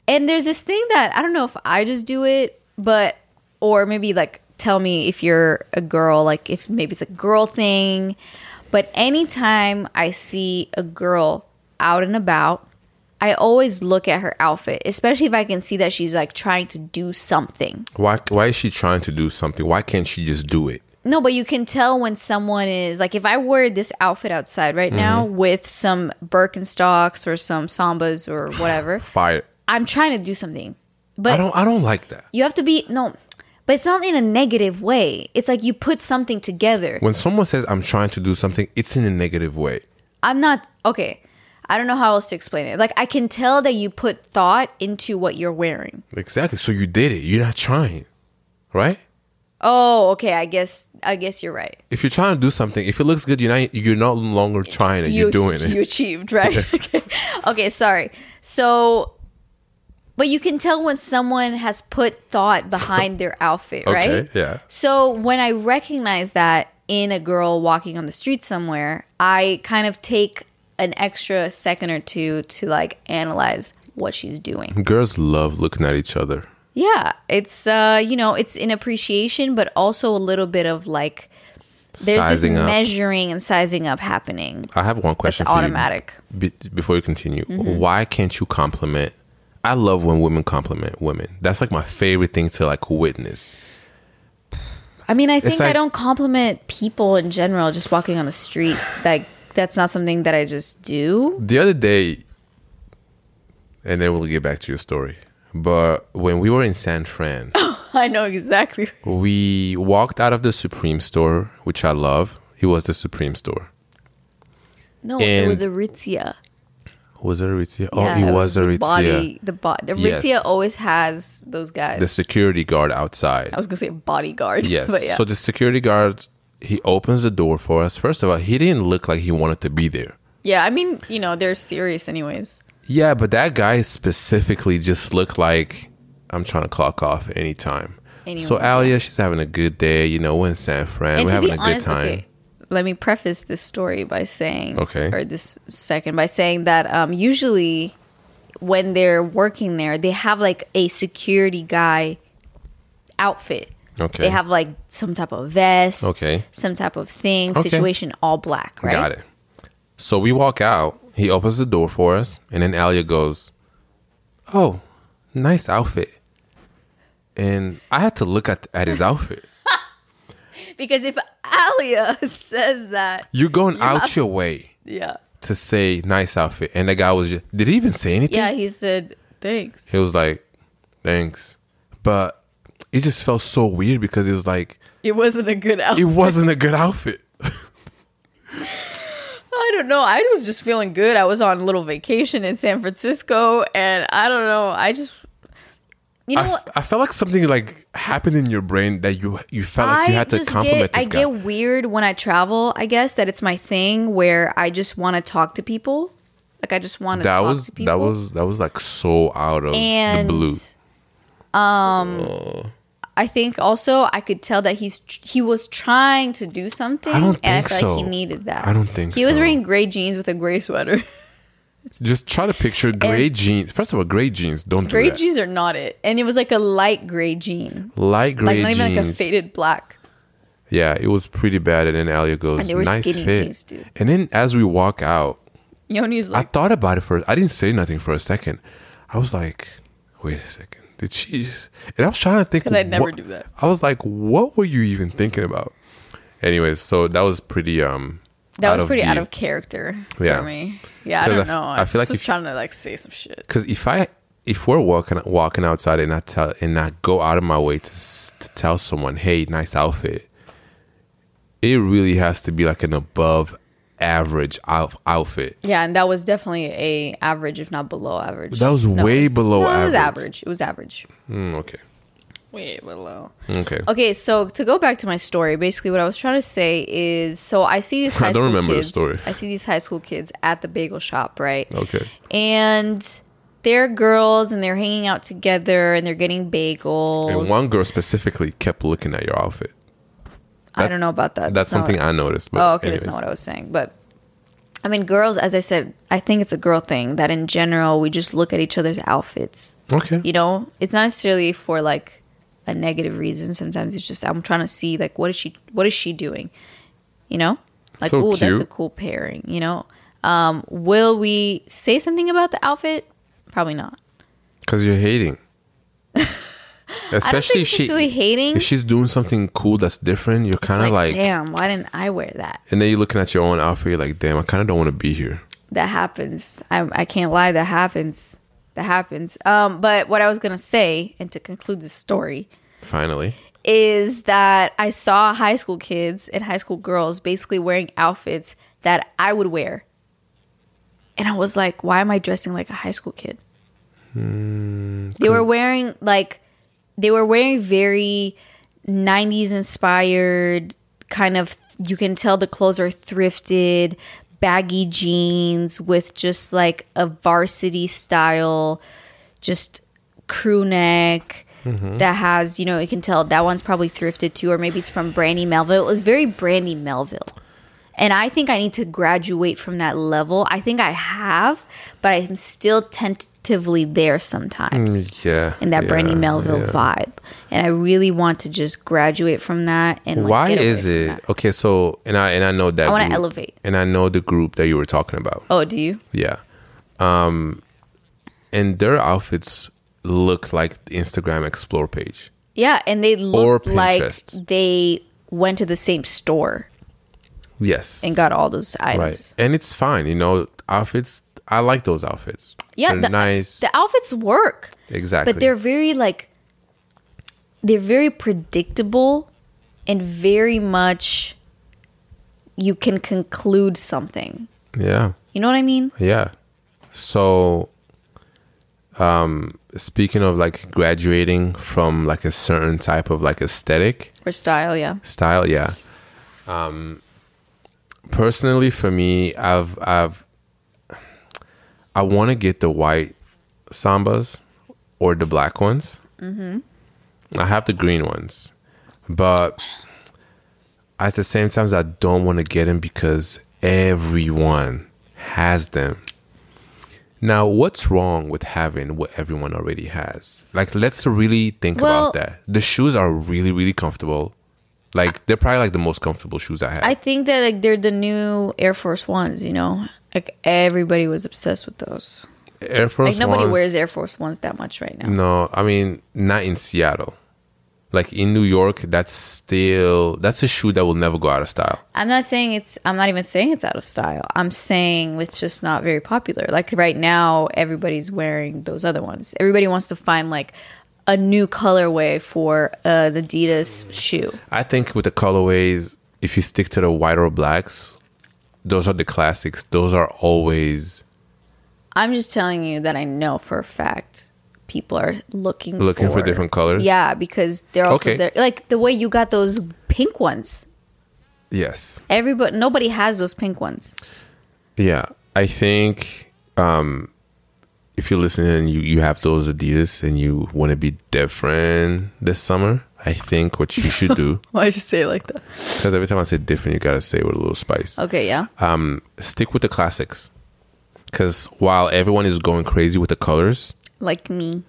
and there's this thing that I don't know if I just do it, but or maybe like tell me if you're a girl, like if maybe it's a girl thing. But anytime I see a girl out and about, I always look at her outfit, especially if I can see that she's like trying to do something. Why why is she trying to do something? Why can't she just do it? No, but you can tell when someone is like if I wear this outfit outside right now mm-hmm. with some Birkenstocks or some Sambas or whatever, Fire. I'm trying to do something. But I don't I don't like that. you have to be no, but it's not in a negative way. It's like you put something together. When someone says I'm trying to do something, it's in a negative way. I'm not okay. I don't know how else to explain it. Like I can tell that you put thought into what you're wearing. Exactly. So you did it. You're not trying. Right? Oh, okay. I guess I guess you're right. If you're trying to do something, if it looks good, you're not you're no longer trying it. You're doing it. you achieved, right? okay. okay, sorry. So, but you can tell when someone has put thought behind their outfit, right? Okay, yeah. So when I recognize that in a girl walking on the street somewhere, I kind of take an extra second or two to like analyze what she's doing. Girls love looking at each other. Yeah, it's uh, you know, it's an appreciation, but also a little bit of like there's Sizing this up. measuring and sizing up happening. I have one question for you. automatic. Be- before you continue, Mm-hmm. why can't you compliment? I love when women compliment women. That's like my favorite thing to like witness. I mean, I think I don't compliment people in general just walking on the street. Like that's not something that I just do. The other day, and then we'll get back to your story. But when we were in San Fran, oh, I know exactly. we walked out of the Supreme store, which I love. It was the Supreme store. No, it And- was Aritzia. Was it Aritzia? Oh, Yeah, it was the Aritzia. Body, the body. Aritzia Yes. always has those guys. The security guard outside. I was gonna say bodyguard. Yes. but yeah. So the security guard, he opens the door for us. First of all, he didn't look like he wanted to be there. yeah, I mean, you know, they're serious anyways. Yeah, but that guy specifically just looked like I'm trying to clock off anytime. Anyway, so Alia, she's having a good day. You know, we're in San Fran. And we're having a good time. okay, let me preface this story by saying, Okay. or this second by saying that um, usually when they're working there, they have like a security guy outfit. Okay. They have like some type of vest, Okay. some type of thing, Okay. situation, all black, right? Got it. So we walk out. He opens the door for us, and then Alia goes, "Oh, nice outfit." And I had to look at at his outfit. Because if Alia says that, You're going out your way yeah, to say nice outfit, and the guy was just did he even say anything? yeah, he said thanks. He was like, "Thanks," but it just felt so weird because it was like It wasn't a good outfit. it wasn't a good outfit. I don't know. I was just feeling good. I was on a little vacation in San Francisco, and I don't know. I just, you know I, what? I felt like something like happened in your brain that you you felt like you had to compliment get, I guy. get weird when I travel. I guess that it's my thing where I just want to talk to people. Like I just want to that talk was to people. that was that was like so out of and the blue. um, I think also I could tell that he's he was trying to do something, I don't and I think feel like he needed that. I don't think so. he was wearing gray jeans with a gray sweater. Just try to picture gray jeans. First of all, gray jeans don't do gray that. jeans are not it, and it was like a light gray jean, Light gray like gray not even like a jeans. faded black. yeah, it was pretty bad. And then Alia goes, And they were "Nice skinny fit." jeans, dude. And then as we walk out, Yoni's I thought about it for. I didn't say nothing for a second. I was like, "Wait a second, did she?" Just, and I was trying to think 'Cause I'd never what- do that. I was like, "What were you even thinking about?" Anyways, so that was pretty. Um, that was pretty the- out of character Yeah. for me. Yeah, I don't f- know. I I, feel just like was if- trying to like say some shit. Because if I if we're walking walking outside and I tell and I go out of my way to, to tell someone, "Hey, nice outfit," it really has to be like an above average out, outfit. Yeah, and that was definitely a average, if not below average. That was No, way was- below no, It was average. average. It was average. Mm, okay, Way below. okay. Okay, so to go back to my story, basically what I was trying to say is, so I see these I high don't school remember the kids. story. I see these high school kids at the bagel shop, right? Okay. And they're girls and they're hanging out together and they're getting bagels. And one girl specifically kept looking at your outfit. I don't know about that. That's not something what- I noticed. But Oh, okay, that's not what I was saying. But I mean, girls, as I said, I think it's a girl thing that in general we just look at each other's outfits. Okay. You know, it's not necessarily for like a negative reason. Sometimes it's just I'm trying to see like what is she what is she doing? You know, like So oh that's a cool pairing. You know, um, will we say something about the outfit? Probably not. Because you're hating. Especially if think she it's really hating. if she's doing something cool that's different, you're kind of like, like, damn, why didn't I wear that? and then you're looking at your own outfit. You're like, damn, I kind of don't want to be here. that happens. I, I can't lie. That happens. That happens. Um, but what I was gonna say, and to conclude the story, Finally, is that I saw high school kids and high school girls basically wearing outfits that I would wear, and I was like, why am I dressing like a high school kid? they were wearing like they were wearing very 90s inspired kind of you can tell the clothes are thrifted baggy jeans with just like a varsity style just crew neck mm-hmm. that has you know you can tell that one's probably thrifted too or maybe it's from brandy melville. It was very brandy melville. And I think I need to graduate from that level. I think I have, but I'm still tentatively there sometimes yeah. in that yeah, Brandy Melville yeah. vibe. And I really want to just graduate from that. And like, Why is it okay? So and I and I know that I wanna group- elevate. and I know the group that you were talking about. Oh, do you? Yeah, um, and their outfits look like the Instagram Explore page. Yeah, and they looked like they went to the same store Yes, and got all those items. right, items. and it's fine. You know, outfits. I like those outfits. Yeah, the, nice. The outfits work. exactly, but they're very like they're very predictable and very much you can conclude something yeah. you know what i mean Yeah. So um speaking of like graduating from like a certain type of like aesthetic or style yeah style, yeah. Um personally for me, I've I've I want to get the white sambas or the black ones. Mm-hmm. I have the green ones, but at the same time, I don't want to get them because everyone has them. Now, what's wrong with having what everyone already has? Like, let's really think Well- about that. The shoes are really, really comfortable. Like, they're probably like the most comfortable shoes I have. I think that like they're the new Air Force Ones. You know, like everybody was obsessed with those. Air Force Like nobody Ones- wears Air Force Ones that much right now. No, I mean not in Seattle. Like in New York, that's still that's a shoe that will never go out of style. I'm not saying it's. I'm not even saying it's out of style. I'm saying it's just not very popular. Like right now, everybody's wearing those other ones. Everybody wants to find like a new colorway for uh, the Adidas shoe. I think with the colorways, if you stick to the white or blacks, those are the classics. Those are always I'm just telling you that I know for a fact people are looking Looking for different colors? Yeah, because they're also Okay. they're, like the way you got those pink ones. yes. Everybody, nobody has those pink ones. Yeah. I think um if you're listening you, you have those Adidas and you want to be different this summer, I think what you should do, Why did you say it like that? because every time I say different, you gotta say it with a little spice. Okay, yeah. um, stick with the classics. Because while everyone is going crazy with the colors, Like me.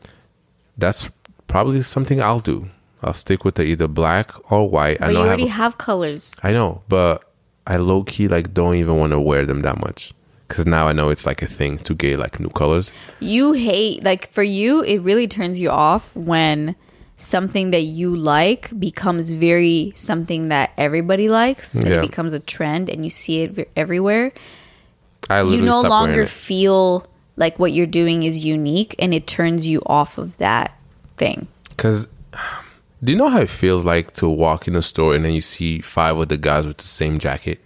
that's probably something I'll do. I'll stick with the either black or white. I But you know I have. already have colors. I know, but I low key like don't even want to wear them that much. Because now I know it's like a thing to get like new colors. You hate like for you it really turns you off when something that you like becomes very something that everybody likes and Yeah. it becomes a trend and you see it ve- everywhere. I You no longer feel like what you're doing is unique and it turns you off of that thing. Because do you know how it feels like to walk in a store and then you see five of the guys with the same jacket?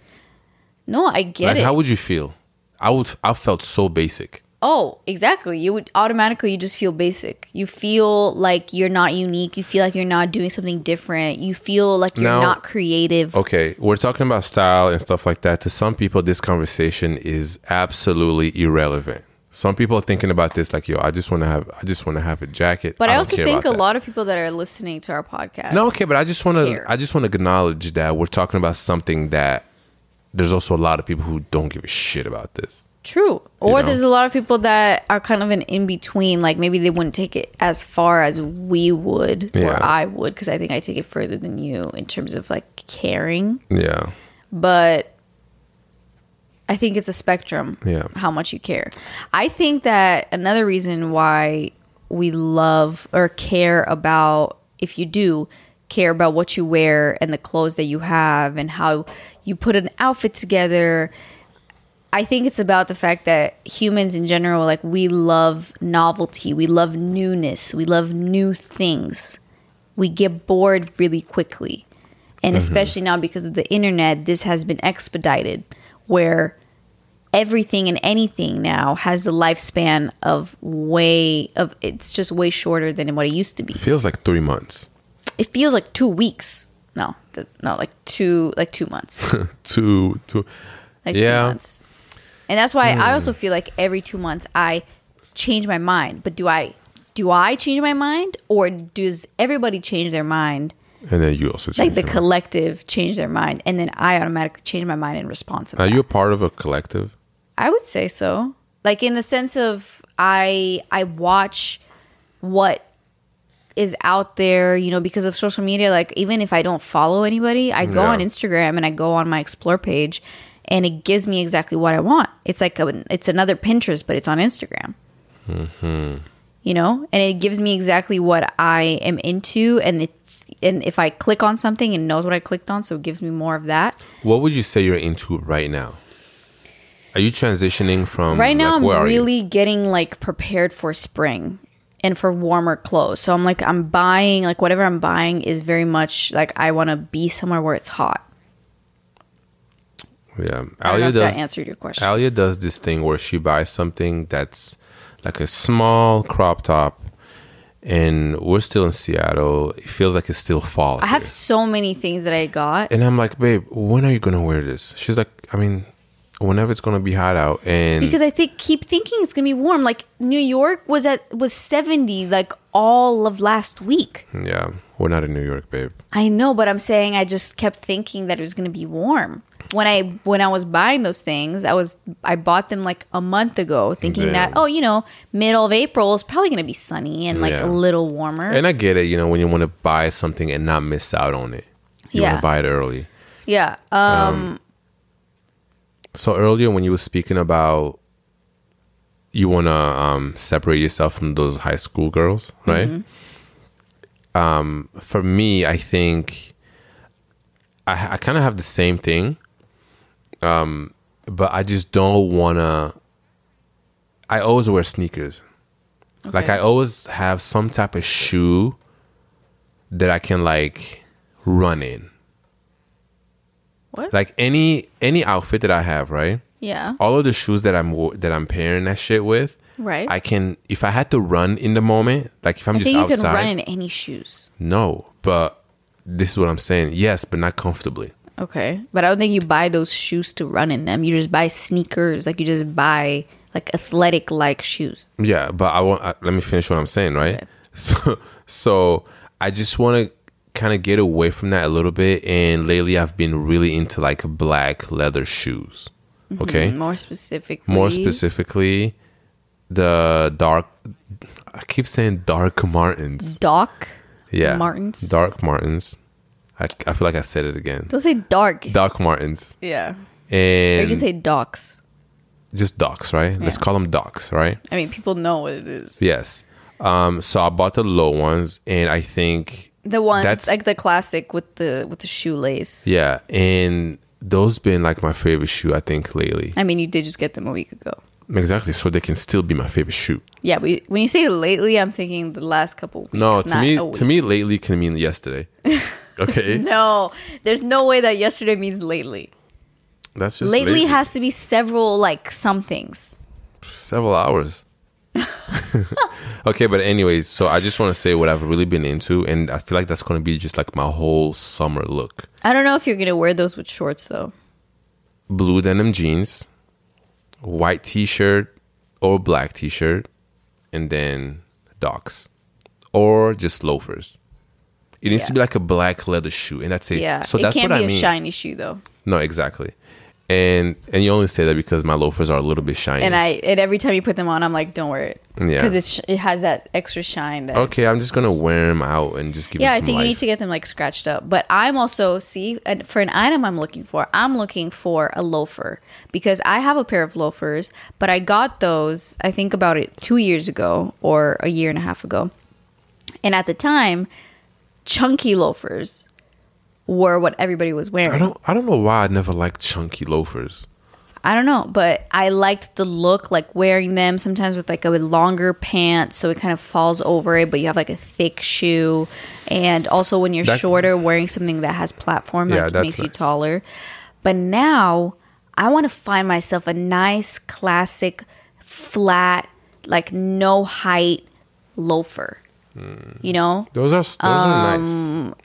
No, I get like, it. how would you feel? I would. I felt so basic. Oh, exactly. You would automatically you just feel basic. You feel like you're not unique. You feel like you're not doing something different. You feel like you're Now- not creative. Okay, we're talking about style and stuff like that. To some people, this conversation is absolutely irrelevant. Some people are thinking about this like, yo, I just want to have, I just want to have a jacket. But I, don't also think a that. lot of people that are listening to our podcast. No, okay, but I just want to. I just want to acknowledge that we're talking about something that there's also a lot of people who don't give a shit about this. True. Or know? there's a lot of people that are kind of an in between. Like maybe they wouldn't take it as far as we would Yeah. or I would because I think I take it further than you in terms of like caring. Yeah, But I think it's a spectrum. Yeah. How much you care. I think that another reason why we love or care about if you do care about what you wear and the clothes that you have and how you put an outfit together I think it's about the fact that humans in general, like we love novelty, we love newness, we love new things. We get bored really quickly. And mm-hmm. especially now because of the internet, this has been expedited where everything and anything now has the lifespan of way of it's just way shorter than what it used to be. feels like three months. It feels like 2 weeks. No, th- no, like 2 like 2 months. Two, two. like Yeah. two months. And that's why I hmm. also feel like every two months I change my mind. But do I do I change my mind or does everybody change their mind? And then you also Like the your mind. collective change their mind and then I automatically change my mind in response. Are that. you a part of a collective? I would say so. Like in the sense of I I watch what is out there, you know, because of social media. Like even if I don't follow anybody, I go Yeah. on Instagram and I go on my explore page, and it gives me exactly what I want. It's like a, it's another Pinterest, but it's on Instagram. Mm-hmm. You know, and it gives me exactly what I am into, and it's and if I click on something, it knows what I clicked on, so it gives me more of that. What would you say you're into right now? Are you transitioning from right now like, i'm really getting like prepared for spring and for warmer clothes so i'm like i'm buying like whatever i'm buying is very much like i want to be somewhere where it's hot Yeah, Alia does. that answered your question Alia does this thing where she buys something that's like a small crop top, and we're still in Seattle. It feels like it's still fall. i have so many things that i got and I'm like, babe, when are you gonna wear this? She's like, I mean, whenever it's gonna be hot out, and because I think keep thinking it's gonna be warm. Like New York was at was seventy like all of last week. yeah, we're not in New York, babe. I know, but I'm saying I just kept thinking that it was gonna be warm. When I when I was buying those things, I was I bought them like a month ago, thinking that oh you know middle of April is probably gonna be sunny and like Yeah. a little warmer. And I get it, you know, when you want to buy something and not miss out on it, you want to buy it early. yeah, um, So earlier when you were speaking about you want to um, separate yourself from those high school girls, right? Um, for me, I think I, I kind of have the same thing, um, but I just don't want to. I always wear sneakers. Like I always have some type of shoe that I can like run in. What? Like any any outfit that I have, right? yeah, all of the shoes that I'm that I'm pairing that shit with, right. I can if I had to run in the moment, like if I'm I just think you can run in any shoes. no, but this is what I'm saying. Yes, but not comfortably. Okay, but I don't think you buy those shoes to run in them. You just buy sneakers, like you just buy like athletic like shoes. Yeah, but I want. Let me finish what I'm saying, right? Okay. So, so I just want to kind of get away from that a little bit. And lately, I've been really into like black leather shoes. Okay, More specifically, more specifically, the dark. I keep saying dark Martens. Doc. Yeah, Martens. Dark Martens. I, I feel like I said it again. Don't say dark. Doc Martens. yeah. Or you can say docs. just docs, right? Let's call them docs, right? I mean, people know what it is. Yes. Um, so I bought the low ones, and I think The ones That's- like the classic with the with the shoelace. yeah, and those been like my favorite shoe. I think lately, I mean, you did just get them a week ago. exactly. So they can still be my favorite shoe. Yeah, but when you say lately, I'm thinking the last couple weeks. No, to not me, a week. to me, lately can mean yesterday. Okay, No, there's no way that yesterday means lately. that's just lately has to be several like somethings. several hours. okay, but anyways, so I just want to say what I've really been into, and I feel like that's going to be just like my whole summer look. I don't know if you're gonna wear those with shorts though. blue denim jeans, white t-shirt or black t-shirt, and then docs, or just loafers. It needs to be like a black leather shoe, and that's it. Yeah, so it that's can't what be I a mean. shiny shoe though. No, exactly. And and you only say that because my loafers are a little bit shiny. And I and every time you put them on, I'm like, don't wear it Yeah. because it's it has that extra shine. That okay, I'm just gonna wear them out and just give. yeah, I think you need to get them like scratched up. But I'm also see and for an item I'm looking for. I'm looking for a loafer because I have a pair of loafers, but I got those I think about it two years ago or a year and a half ago, and at the time, chunky loafers were what everybody was wearing. I don't. I don't know why I never liked chunky loafers. I don't know, but I liked the look, like wearing them sometimes with like a longer pants, so it kind of falls over it, but you have like a thick shoe, and also when you're That- shorter, wearing something that has platform, Yeah, like that's makes you taller. But now I want to find myself a nice, classic, flat, like no height loafer. Hmm. You know, Those are those are nice. Um,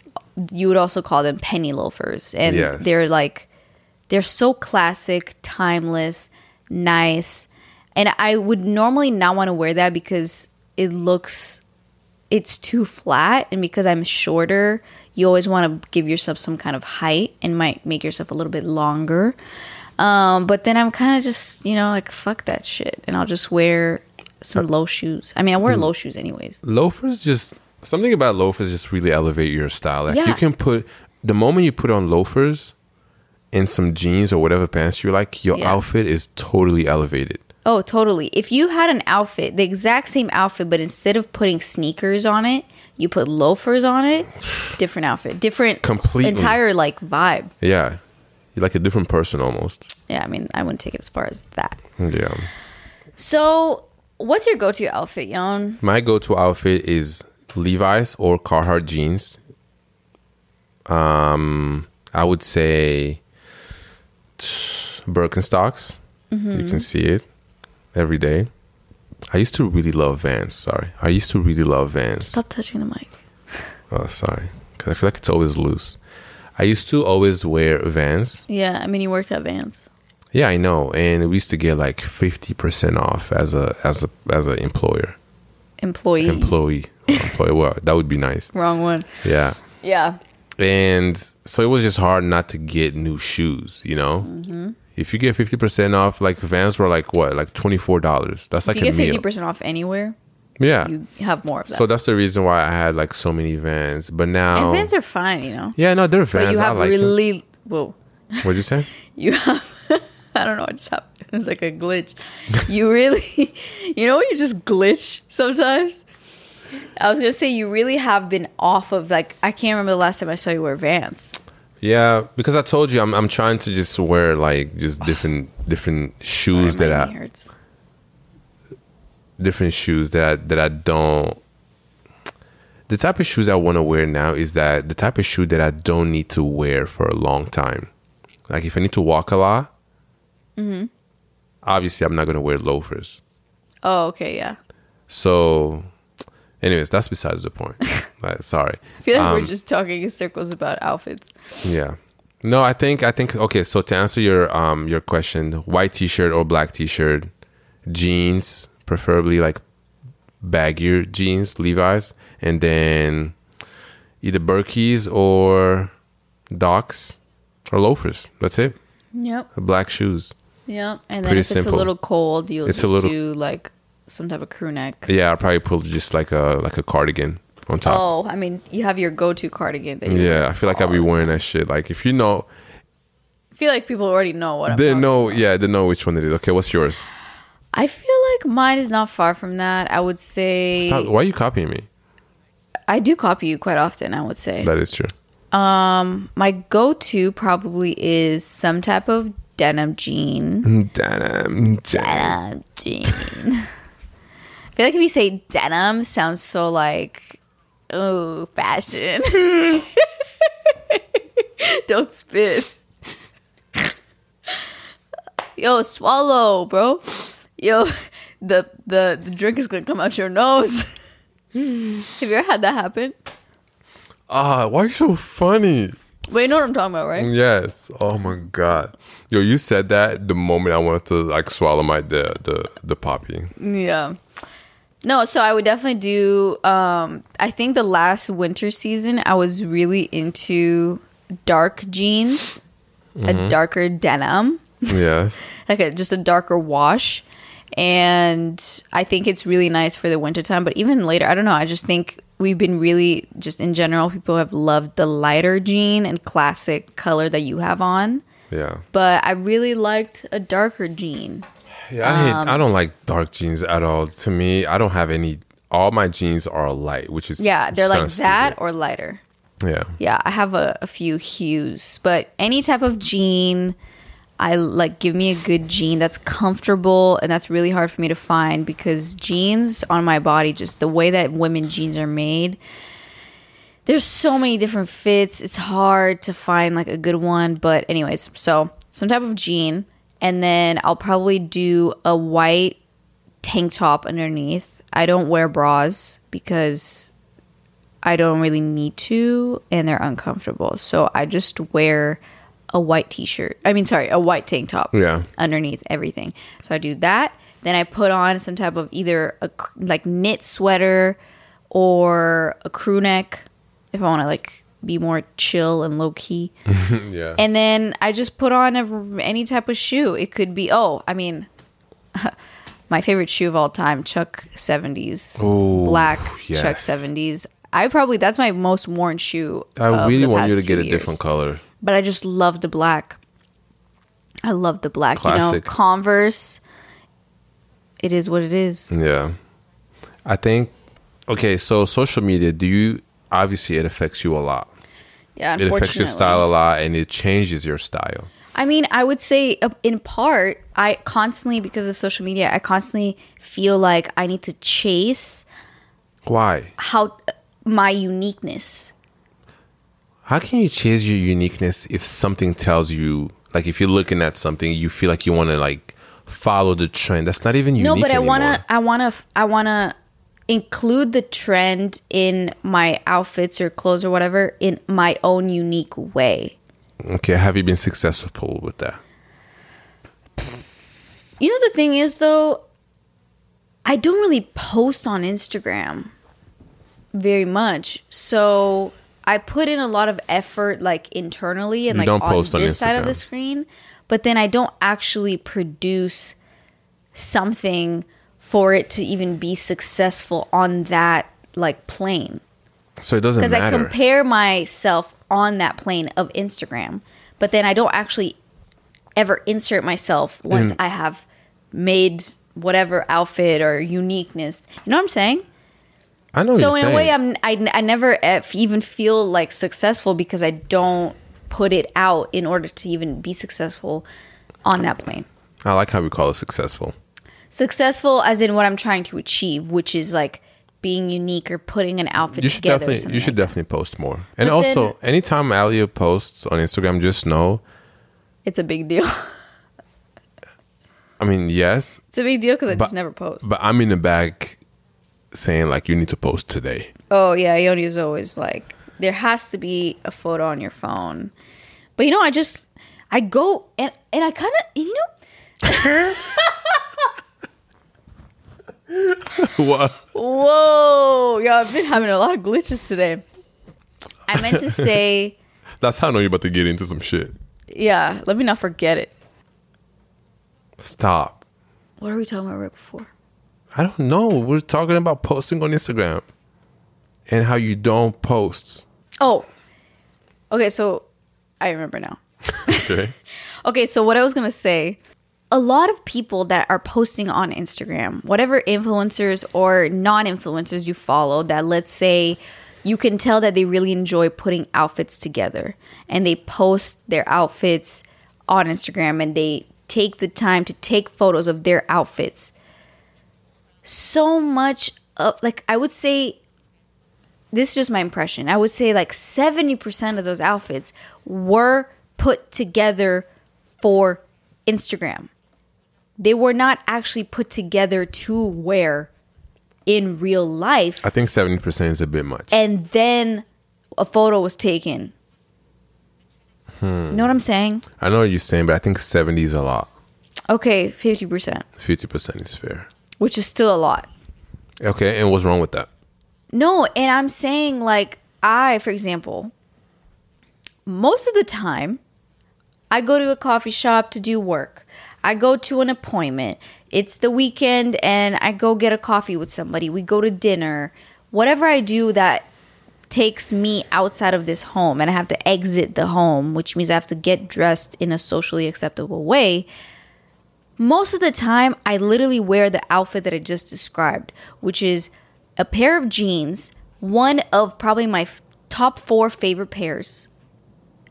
You would also call them penny loafers. And Yes. they're like they're so classic timeless nice. And i would normally not want to wear that because it looks it's too flat. And because i'm shorter you always want to give yourself some kind of height. And might make yourself a little bit longer. Um, but then i'm kind of just you know like fuck that shit. And i'll just wear some low shoes. I mean i wear low shoes anyways. Loafers just something about loafers just really elevate your style. Like Yeah. you can put the moment you put on loafers and some jeans or whatever pants you like, your Yeah. outfit is totally elevated. Oh, totally. If you had an outfit, the exact same outfit, but instead of putting sneakers on it, you put loafers on it, different outfit, different Completely. entire like vibe. Yeah. You're like a different person almost. Yeah, I mean, I wouldn't take it as far as that. Yeah. So, what's your go-to outfit, Yon? My go-to outfit is Levi's or Carhartt jeans. Um, I would say Birkenstocks. Mm-hmm. You can see it every day. I used to really love Vans. Sorry, I used to really love Vans. Stop touching the mic. Oh, sorry, because I feel like it's always loose. I used to always wear Vans. Yeah, I mean, you worked at Vans. Yeah, I know. And we used to get like fifty percent off as a as a as an employer Employee. employee. employee. Well, that would be nice. Wrong one. Yeah. Yeah. and so it was just hard not to get new shoes you know Mm-hmm. if you get 50% off like vans were like what like $24 that's like If you a get meal fifty percent off anywhere, yeah you have more of that. so that's the reason why i had like so many vans but now and Vans are fine, you know. yeah no they're But vans you have I like them. really whoa. what'd you say You have I don't know what just happened. It was like a glitch. You really you know when you just glitch sometimes? I was gonna say you really have been off of like I can't remember the last time I saw you wear Vans. yeah because i told you i'm, I'm trying to just wear like just different different shoes Sorry, that i hurts. different shoes that I, that I don't. The type of shoes I want to wear now is that the type of shoe that I don't need to wear for a long time. Like if I need to walk a lot, Mm-hmm. Obviously I'm not gonna wear loafers. Oh, okay, yeah. So, anyways, that's besides the point. Like, sorry. I feel like Um, we're just talking in circles about outfits. Yeah. No, I think I think okay. So to answer your um your question, white t-shirt or black t-shirt, jeans, preferably like baggier jeans, Levi's, and then either Berkeys or Docs or loafers. That's it. Yep. Black shoes. Yep. And then Pretty if it's a little cold, you'll It's a just little- do like some type of crew neck. Yeah, I'll probably pull just like a like a cardigan on top. Oh, I mean, you have your go-to cardigan. That you yeah, I feel like I'll be wearing that shit. Like if you know, I feel like people already know what I'm they know. about. Yeah, they know which one it is. Okay, what's yours? I feel like mine is not far from that. I would say why are you copying me? I do copy you quite often. I would say That is true. Um, my go-to probably is some type of denim jean. Denim, denim. Denim jean. I feel like if you say denim, sounds so like oh fashion. Don't spit. Yo, swallow, bro. Yo, the the the drink is gonna come out your nose. Have you ever had that happen? Ah, why are you so funny? Wait, you know what I'm talking about, right? Yes. Oh my god. Yo, you said that the moment I wanted to like swallow my the the the Poppi. Yeah. No, so I would definitely do um I think the last winter season I was really into dark jeans, a darker denim, Yes. like a, just a darker wash. And I think it's really nice for the wintertime, but even later, I don't know, I just think we've been really just in general people have loved the lighter jean and classic color that you have on. Yeah. But I really liked a darker jean. Yeah. I hate. Um, I don't like dark jeans at all. To me, I don't have any. All my jeans are light, which is Yeah, they're like that stupid. or lighter. yeah. Yeah, I have a, a few hues, but any type of jean, I like give me a good jean that's comfortable, and that's really hard for me to find because jeans on my body, just the way that women jeans are made, there's so many different fits. It's hard to find like a good one, but anyways, so some type of jean, and then I'll probably do a white tank top underneath. I don't wear bras because I don't really need to and they're uncomfortable. So I just wear a white t-shirt. I mean, sorry, a white tank top. Yeah. Underneath everything. So I do that. Then I put on some type of either a like knit sweater or a crew neck if I want to like be more chill and low key. Yeah. And then I just put on a, any type of shoe. It could be, oh, I mean, my favorite shoe of all time, Chuck 70s. Ooh, black Chuck 70s. I probably, that's my most worn shoe. I really want you to get two a years. different color. But I just love the black. I love the black. You know, Converse. It is what it is. Yeah. I think. Okay, so social media. Do you obviously it affects you a lot. Yeah, It affects your style a lot, and it changes your style. I mean, I would say uh, in part, I constantly, because of social media, I constantly feel like I need to chase Why? how my uniqueness. How can you chase your uniqueness if something tells you, like, if you're looking at something, you feel like you want to like follow the trend? That's not even unique. No, but I anymore. wanna, I wanna, I wanna include the trend in my outfits or clothes or whatever in my own unique way. Okay, have you been successful with that? You know the thing is though, I don't really post on Instagram very much. So I put in a lot of effort like internally and You like on post on this side of the screen, but then I don't actually produce something for it to even be successful on that like plane So it doesn't because I compare myself on that plane of Instagram, but then I don't actually ever insert myself once In- I have made whatever outfit or uniqueness. You know what I'm saying? I know. What so you're in a way. I'm I, I never eff- even feel like successful because I don't put it out in order to even be successful on that plane. I like how we call it successful. Successful as in what I'm trying to achieve, which is like being unique or putting an outfit You should together. definitely you should like definitely post more. And But also, then- anytime Alia posts on Instagram, just know. It's a big deal. I mean, yes, it's a big deal because I just never post. but I'm in the back saying like you need to post today. Oh yeah, Yoni is always like there has to be a photo on your phone. But you know, I just I go and and I kind of you know what? whoa yeah I've been having a lot of glitches today. I meant to say That's how I know you're about to get into some shit. yeah. Let me not forget it. Stop. What are we talking about right before? I don't know. We're talking about posting on Instagram and how you don't post. Oh, okay. So I remember now. Okay. Okay, so what I was gonna say, a lot of people that are posting on Instagram, whatever influencers or non influencers you follow, that let's say you can tell that they really enjoy putting outfits together and they post their outfits on Instagram and they take the time to take photos of their outfits. So much of, like, I would say, this is just my impression. I would say like 70% of those outfits were put together for Instagram. They were not actually put together to wear in real life. I think 70% is a bit much. And then a photo was taken. Hmm. You know what I'm saying? I know what you're saying, but I think 70 is a lot. Okay, 50%, 50% is fair. Which is still a lot. Okay, and what's wrong with that? No, and I'm saying like I, for example, most of the time I go to a coffee shop to do work. I go to an appointment. It's the weekend and I go get a coffee with somebody. We go to dinner. Whatever I do that takes me outside of this home and I have to exit the home, which means I have to get dressed in a socially acceptable way. Most of the time, I literally wear the outfit that I just described, which is a pair of jeans, one of probably my f- top four favorite pairs.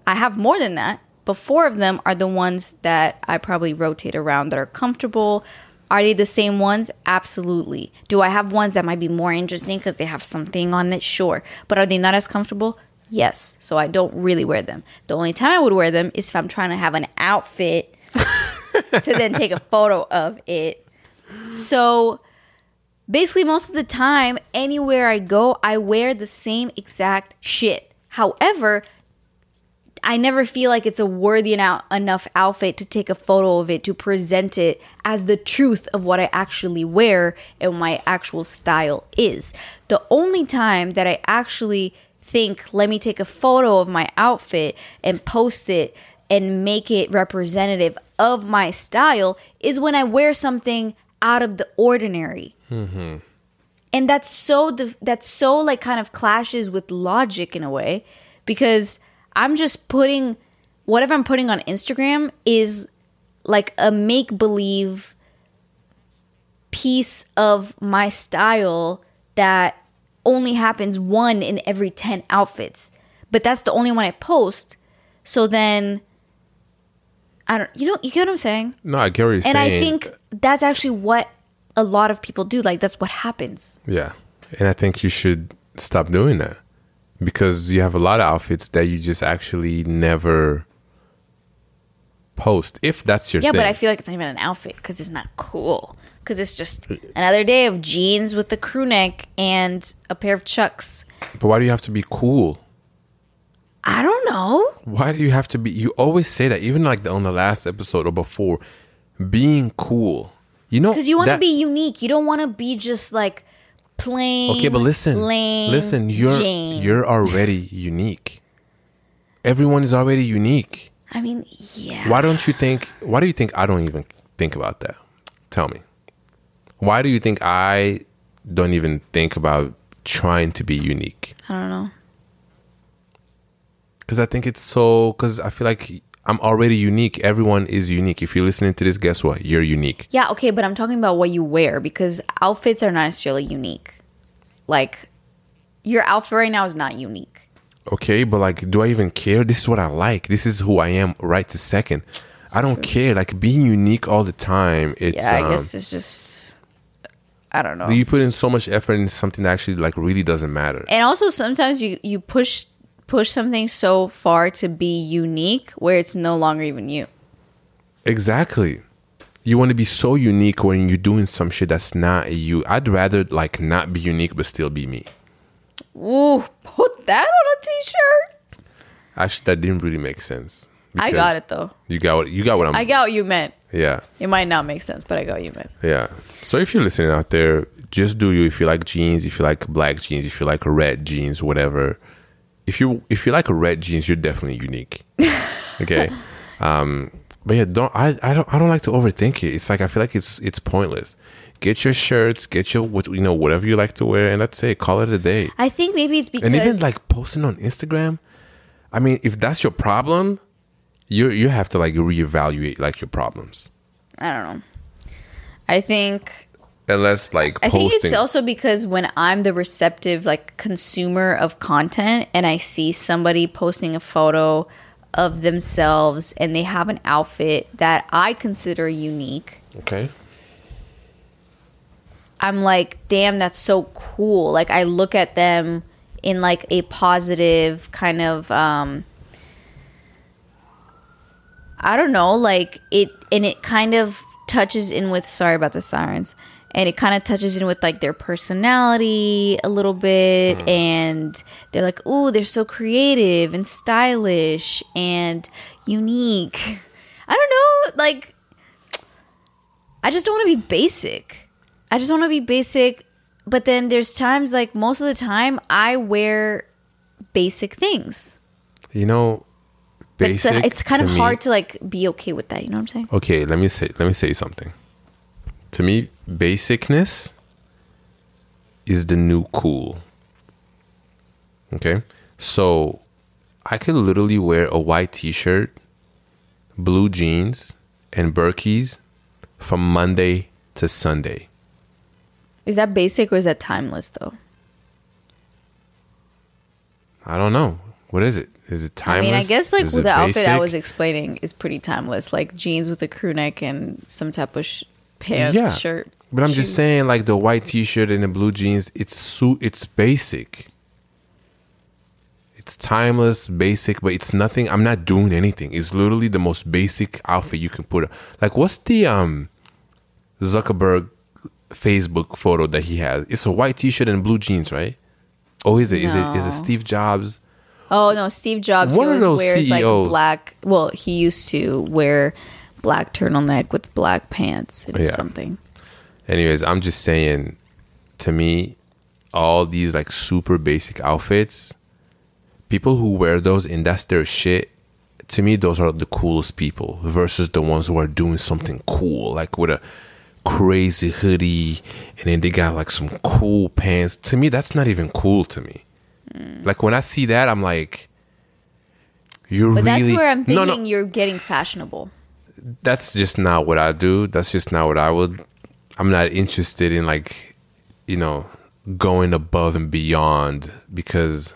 I have more than that, but four of them are the ones that I probably rotate around that are comfortable. Are they the same ones? Absolutely. Do I have ones that might be more interesting because they have something on it? Sure. But are they not as comfortable? Yes. So I don't really wear them. The only time I would wear them is if I'm trying to have an outfit to then take a photo of it. So basically, most of the time, anywhere I go, I wear the same exact shit. However, I never feel like it's a worthy enough outfit to take a photo of it to present it as the truth of what I actually wear and my actual style is. The only time that I actually think, let me take a photo of my outfit and post it and make it representative of my style is when I wear something out of the ordinary. Mm-hmm. And that's so def- that's so like kind of clashes with logic in a way because I'm just putting whatever I'm putting on Instagram is like a make believe piece of my style that only happens one in every 10 outfits. But that's the only one I post. So then I don't you know you get what I'm saying? No, I get what you're And I think that's actually what a lot of people do. Like that's what happens. Yeah. And I think you should stop doing that because you have a lot of outfits that you just actually never post if that's your Yeah, thing. but I feel like it's not even an outfit because it's not cool. Because it's just another day of jeans with the crew neck and a pair of chucks. but why do you have to be cool? I don't know. Why do you have to be? You always say that, even like on the last episode or before. being cool. You know, Because you want to be unique. You don't want to be just like plain. Okay, but listen, lame listen. You're Jane. you're already unique. Everyone is already unique. I mean, yeah. Why don't you think? Why do you think I don't even think about that? Tell me. Why do you think I don't even think about trying to be unique? I don't know. Because I think it's so. Because I feel like I'm already unique. Everyone is unique. If you're listening to this, guess what? You're unique. Yeah, okay, but I'm talking about what you wear because outfits are not necessarily unique. Like, your outfit right now is not unique. Okay, but like, do I even care? This is what I like. This is who I am right this second. I don't care. Like being unique all the time. It's Yeah, I um, guess it's just. I don't know. you put in so much effort in something that actually like really doesn't matter. and also sometimes you you push push something so far to be unique where it's no longer even you. Exactly. You want to be so unique when you're doing some shit that's not you. I'd rather like not be unique but still be me. Ooh, put that on a t-shirt. Actually, that didn't really make sense. I got it though. You got what you got what I'm. I got what you meant. yeah, It might not make sense, but I got what you meant. yeah. So if you're listening out there, just do you. If you like jeans, if you like black jeans, if you like red jeans, whatever. If you if you like red jeans, you're definitely unique. Okay. um, but yeah, don't I, I don't I don't like to overthink it. It's like I feel like it's it's pointless. Get your shirts, get your what you know whatever you like to wear, and that's it. Call it a day. I think maybe it's because and even like posting on Instagram. I mean, if that's your problem, you you have to like reevaluate like your problems. I don't know. I think Unless like I think it's also because when I'm the receptive like consumer of content and I see somebody posting a photo of themselves and they have an outfit that I consider unique, okay. I'm like, damn, that's so cool. Like I look at them in like a positive kind of um I don't know, like it and it kind of touches in with sorry about the sirens. And it kind of touches in with like their personality a little bit mm. and they're like, oh they're so creative and stylish and unique." I don't know, like I just don't want to be basic. I just want to be basic. But then there's times like most of the time I wear basic things. You know, it's, uh, basic. a, it's kind of me- hard to like be okay with that. You know what I'm saying? Okay, let me say let me say something. To me, basicness is the new cool. Okay? So, I could literally wear a white t-shirt, blue jeans, and Berkeys from Monday to Sunday. Is that basic or is that timeless though? I don't know. What is it? Is it timeless? I mean, I guess like the outfit I was explaining is pretty timeless. Like jeans with a crew neck and some type of sh- pants, Yeah. shirt. But I'm just saying, like the white T-shirt and the blue jeans, it's su- it's basic. It's timeless, basic, but it's nothing. I'm not doing anything. It's literally the most basic outfit you can put. Like, what's the um Zuckerberg Facebook photo that he has? It's a white T-shirt and blue jeans, right? Oh, is it? Is it? Is it Steve Jobs? Oh no, Steve Jobs. One of those wears like CEOs. black. Well, he used to wear black turtleneck with black pants and Yeah. something. Anyways, I'm just saying, to me, all these like super basic outfits, people who wear those and that's their shit, to me, those are the coolest people versus the ones who are doing something cool, like with a crazy hoodie and then they got like some cool pants. To me, that's not even cool to me. Mm. Like when I see that, I'm like, you're But really that's where I'm No, thinking no you're getting fashionable. That's just not what I do. That's just not what I would. I'm not interested in like, you know, going above and beyond because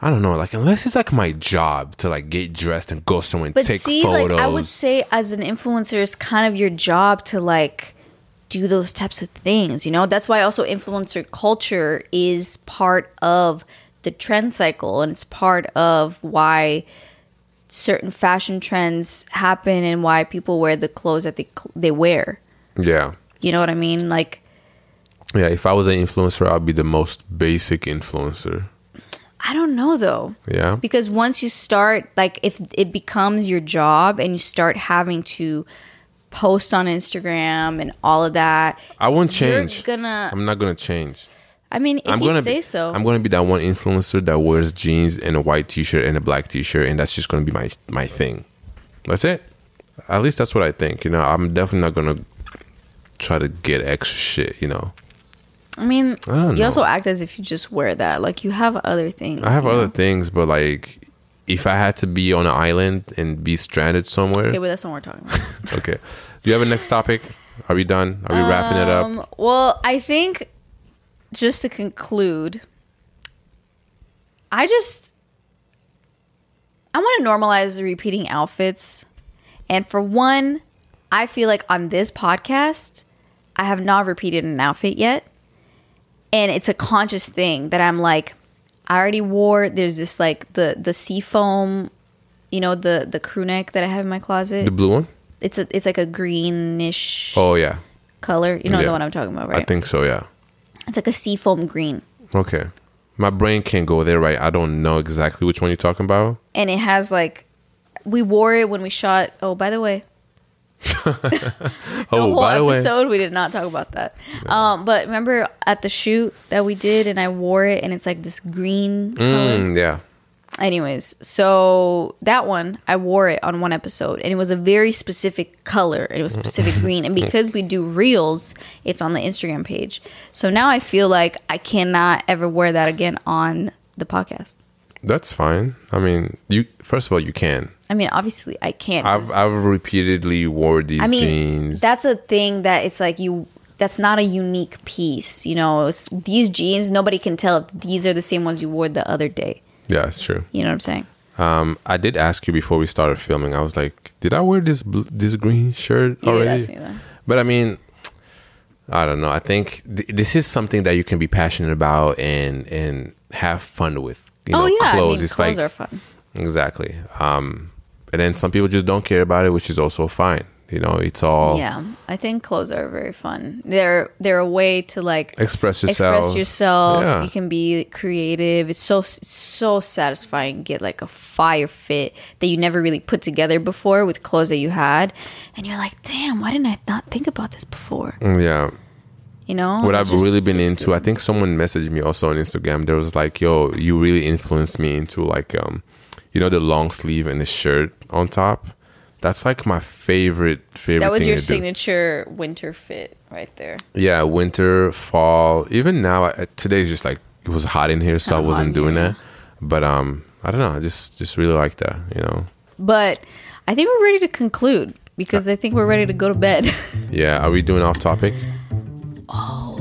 I don't know. Like unless it's like my job to like get dressed and go somewhere and But take see, photos. like I would say, as an influencer, it's kind of your job to like do those types of things. You know, that's why also influencer culture is part of the trend cycle, and it's part of why certain fashion trends happen and why people wear the clothes that they they wear. yeah, You know what I mean? Like yeah. If I was an influencer, I'd be the most basic influencer. I don't know though. Yeah, because once you start like if it becomes your job and you start having to post on Instagram and all of that. I won't change. Gonna. I'm not gonna change. I mean, if I'm you gonna say be, so. I'm gonna be that one influencer that wears jeans and a white t-shirt and a black t-shirt, and that's just gonna be my my thing. That's it. At least that's what I think. You know, I'm definitely not gonna try to get extra shit. You know, I mean, I you know. also act as if you just wear that. Like you have other things. I have other know? things, but like, if I had to be on an island and be stranded somewhere, Okay, but that's not what we're talking about. okay. Do you have a next topic? Are we done? Are we wrapping it up? Um, well, I think just to conclude, I just I want to normalize repeating outfits. And for one, I feel like on this podcast, I have not repeated an outfit yet. And it's a conscious thing that I'm like, I already wore there's this like the the seafoam, you know, the the crew neck that I have in my closet. The blue one? It's a it's like a greenish Oh yeah, color. You know Yeah. the one I'm talking about, right? I think so. Yeah. It's like a seafoam green. Okay. My brain can't go there, right? I don't know exactly which one you're talking about. And it has like we wore it when we shot oh by the way. the Oh, whole by the way, episode we did not talk about that. Um but remember at the shoot that we did and I wore it and it's like this green color. Mm, yeah. Anyways, so that one I wore it on one episode and it was a very specific color and it was specific green and because we do reels, it's on the Instagram page. So now I feel like I cannot ever wear that again on the podcast. That's fine. I mean, you first of all, you can. I mean, obviously I can't. I've I've repeatedly wore these I mean, jeans. that's a thing that it's like you. That's not a unique piece, you know. It's, these jeans, nobody can tell if these are the same ones you wore the other day. Yeah, it's true. You know what I'm saying? Um, I did ask you before we started filming. I was like, did I wear this bl- this green shirt You already? ask me that. But I mean, I don't know. I think th- this is something that you can be passionate about and and have fun with. You know, oh yeah, clothes. I mean, it's clothes like are fun. exactly. Um, and then some people just don't care about it, which is also fine. You know, it's all Yeah, I think clothes are very fun. They're they're a way to like express yourself. express yourself. Yeah. You can be creative. It's so it's so satisfying. Get like a fire fit that you never really put together before with clothes that you had, and you're like, damn, why didn't I not think about this before? Mm, yeah. You know what I've really been into, good. I think someone messaged me also on Instagram. There was like, "Yo, you really influenced me into like, um, you know, the long sleeve and the shirt on top. That's like my favorite favorite. that was thing your to do. signature winter fit right there. Yeah, winter, fall. Even now, I, today's just like it was hot in here, so I wasn't hot, doing yeah. that. But um, I don't know. I just just really like that. You know. But I think we're ready to conclude because I think we're ready to go to bed. Yeah. Are we doing off topic? Oh.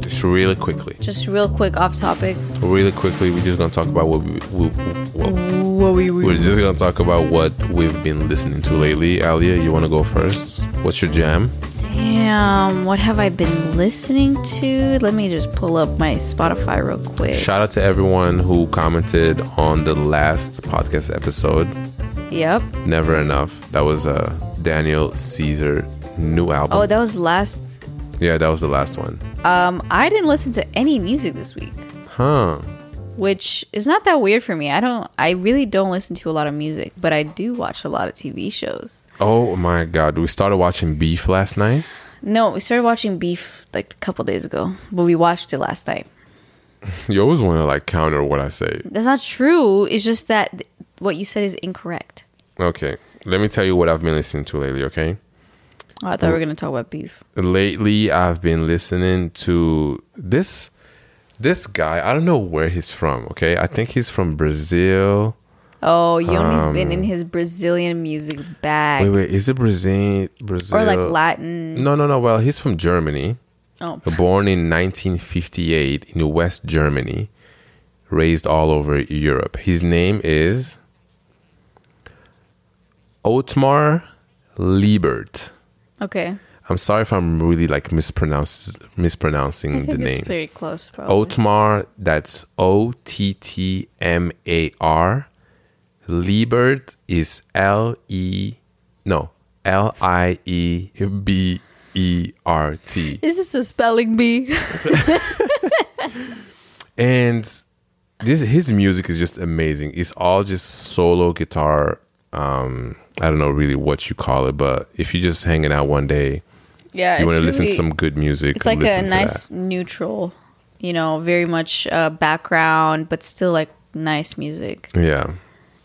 Just really quickly, Just real quick off topic. really quickly. We're just gonna talk about what we. we what, What we We're just gonna talk about what we've been listening to lately. Alia, you wanna go first? What's your jam? Damn, what have I been listening to? Let me just pull up my Spotify real quick. Shout out to everyone who commented on the last podcast episode. Yep. Never enough. That was uh Daniel Caesar new album. Oh, that was last. yeah, that was the last one. Um, I didn't listen to any music this week, Huh. Which is not that weird for me. I don't. I really don't listen to a lot of music, but I do watch a lot of TV shows. Oh my god. We started watching Beef last night. No, we started watching Beef like a couple days ago, but we watched it last night. You always wanna like counter what I say. That's not true. It's just that th- what you said is incorrect. Okay. Let me tell you what I've been listening to lately, okay? Oh, I thought we were gonna talk about beef. lately I've been listening to this this guy. I don't know where he's from. Okay, I think he's from Brazil. Oh, Yoni's been in his Brazilian music bag, Um, Wait, wait, is it Brazil? Brazil or like Latin. No, no, no. Well, he's from Germany. Oh, Born in 1958 in West Germany, raised all over Europe. His name is Ottmar Liebert. okay. I'm sorry if I'm really like mispronounce, mispronouncing the name. it's pretty close, probably. Ottmar, that's O T T M A R. Liebert is L E, no, L I E B E R T. Is this a spelling bee? And this his music is just amazing. It's all just solo guitar um I don't know really what you call it, but if you're just hanging out one day, Yeah, you want to it's listen to some good music. It's like a nice that. neutral, you know, very much uh, background, but still like nice music. Yeah,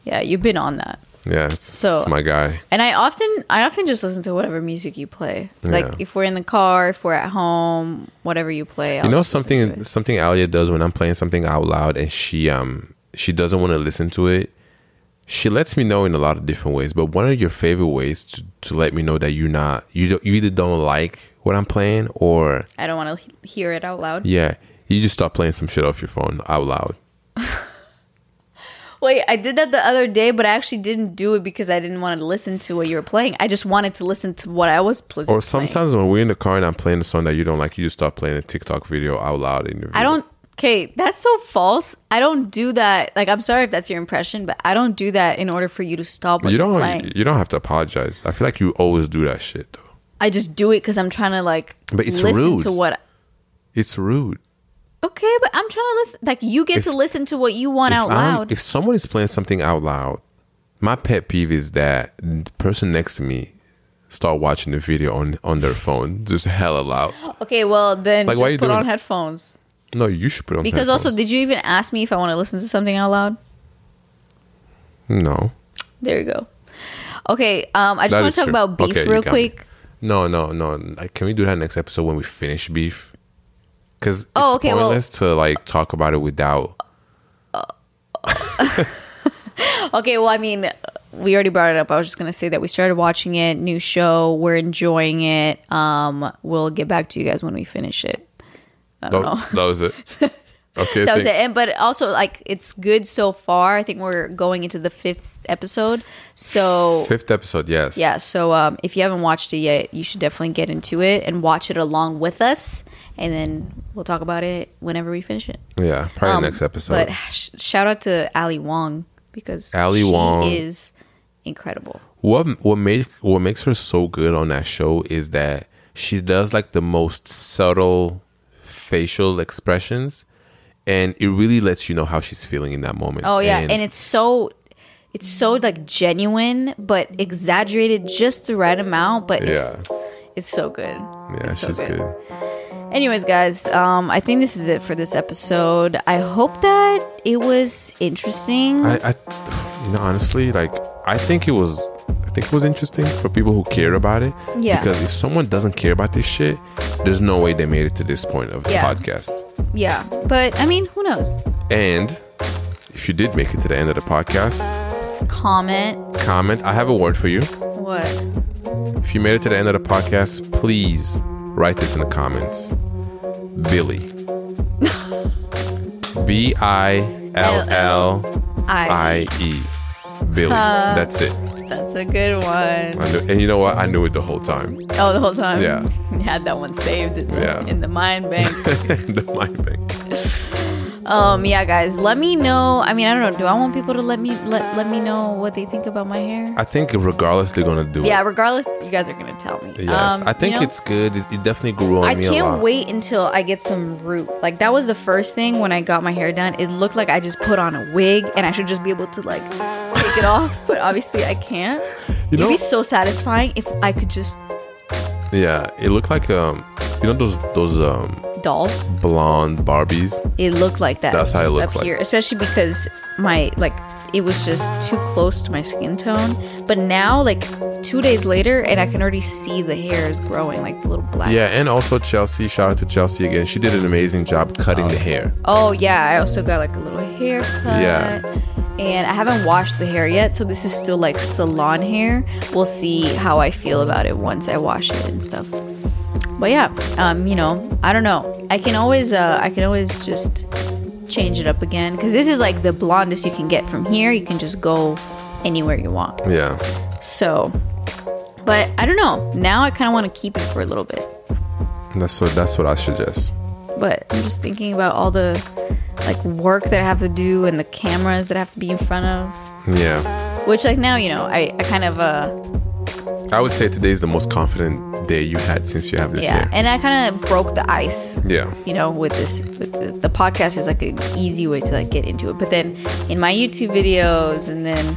Yeah, you've been on that. yeah. It's, So- it's my guy. And I often, I often just listen to whatever music you play. Like if we're in the car, if we're at home, whatever you play. I'll you know just listen to something something Alia does when I'm playing something out loud and she um she doesn't want to listen to it. She lets me know in a lot of different ways, but one of your favorite ways to, to let me know that you're not you don't, you either don't like what I'm playing or I don't want to hear it out loud. yeah, you just start playing some shit off your phone out loud. Wait, I did that the other day, but I actually didn't do it because I didn't want to listen to what you were playing. I just wanted to listen to what I was playing Or playing. sometimes when we're in the car and I'm playing a song that you don't like, you just start playing a TikTok video out loud in your I don't. Okay, that's so false. I don't do that. Like, I'm sorry if that's your impression, but I don't do that in order for you to stop. You you don't Playing. you don't have to apologize. I feel like you always do that shit though. I just do it because I'm trying to like. But it's listen rude. to what. It's rude. Okay, but I'm trying to listen. Like, you get If- to listen to what you want out I'm- loud. if someone is playing something out loud, my pet peeve is that the person next to me start watching the video on on their phone, just hella loud. okay, well then Like, why just put on it? headphones. No, you should put on Because also, did you even ask me if I want to listen to something out loud? no. There you go. Okay, um, I just want to talk true. about beef Okay, real got me. quick. No, no, no. Like, can we do that next episode when we finish beef? Because it's Oh, okay, well- pointless to like talk about it without. Okay, well, I mean, we already brought it up. I was just gonna say that we started watching it, new show. We're enjoying it. Um, we'll get back to you guys when we finish it. I don't know. That, was it. Okay, That was it. And but also like it's good so far. I think we're going into the fifth episode. So Fifth episode, yes. yeah, so um, if you haven't watched it yet, you should definitely get into it and watch it along with us, and then we'll talk about it whenever we finish it. Yeah, probably Um, next episode. But sh- shout out to Ali Wong because Ali she Wong. is incredible. what what make what makes her so good on that show is that she does like the most subtle facial expressions and it really lets you know how she's feeling in that moment Oh yeah, and, it's so it's so like genuine but exaggerated just the right amount, but yeah it's so good. yeah It's so she's good. Anyways, guys, um, I think this is it for this episode. I hope that it was interesting. I, I you know honestly like i think it was think it was interesting for people who care about it Yeah. because if someone doesn't care about this shit there's no way they made it to this point of the podcast yeah, but I mean, who knows? and if you did make it to the end of the podcast Comment comment i have a word for you what? If you made it to the end of the podcast, please write this in the comments. Billie. B I L L I E. Billie. Uh, That's it. That's a good one. I knew, and you know what? I knew it the whole time. Oh, the whole time. Yeah. You had that one saved in, Yeah. in the mind bank. the mind bank. um, yeah, guys, let me know. I mean, I don't know. Do I want people to let me let let me know what they think about my hair? I think regardless, they're gonna do Yeah, it. regardless, you guys are gonna tell me. Yes, Um, I think you know, it's good. It, it definitely grew on I me a can't wait until I get some root. Like that was the first thing when I got my hair done. It looked like I just put on a wig and I should just be able to like take it off, but obviously I can't. You know- It'd be so satisfying if I could just Yeah, it looked like um, you know those those um dolls. blonde Barbies. It looked like that. That's how it looks up like. here, especially because my like it was just too close to my skin tone. But now, like two days later, and I can already see the hairs growing, like the little black. Yeah, and also Chelsea. Shout out to Chelsea again. She did an amazing job cutting the hair. Oh yeah, I also got like a little haircut. Yeah. And I haven't washed the hair yet, so this is still like salon hair. We'll see how I feel about it once I wash it and stuff. But yeah, um, you know, I don't know. I can always, uh, I can always just change it up again because this is like the blondest you can get from here. You can just go anywhere you want. Yeah. So, but I don't know. Now I kind of want to keep it for a little bit. That's what that's what I suggest. But I'm just thinking about all the like work that I have to do and the cameras that I have to be in front of. Yeah. Which like now, you know, I, I kind of uh I would say today is the most confident day you had since you have this yeah, hair. and I kind of broke the ice. Yeah. You know, with this, with the, the podcast is like an easy way to like get into it. But then in my YouTube videos, and then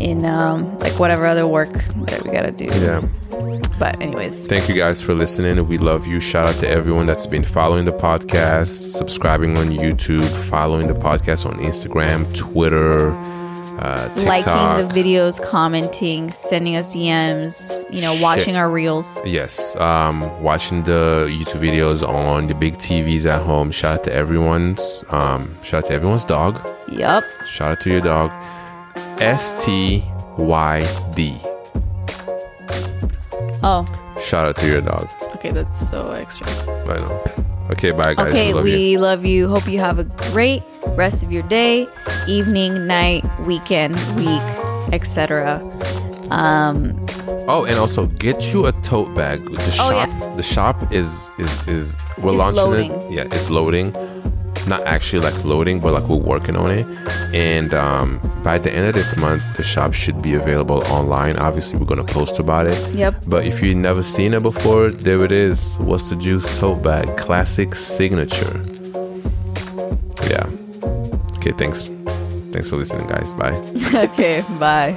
in um, like whatever other work that we gotta do. Yeah. But anyways, Thank you guys for listening. We love you. Shout out to everyone that's been following the podcast, subscribing on YouTube, following the podcast on Instagram, Twitter, uh, TikTok. liking the videos, commenting, sending us DMs, you know, watching our reels. Yes, um, watching the YouTube videos on the big TVs at home. Shout out to everyone's. Um, shout out to everyone's dog. Yup. Shout out to your dog. S T Y D. Oh, Shout out to your dog. okay, that's so extra. I know. Okay, bye guys. Okay, love we you. love you. Hope you have a great rest of your day, evening, night, weekend, week, etc. Um, oh, and also get you a tote bag. The Oh, shop, yeah. the shop is is is we're It's launching loading. it. Yeah, it's loading. Not actually like loading, but like we're working on it. And um, by the end of this month, the shop should be available online. Obviously, we're gonna post about it. Yep. But if you've never seen it before, there it is. What's the juice tote bag? Classic signature. Yeah. Okay. Thanks. Thanks for listening, guys. Bye. okay, bye.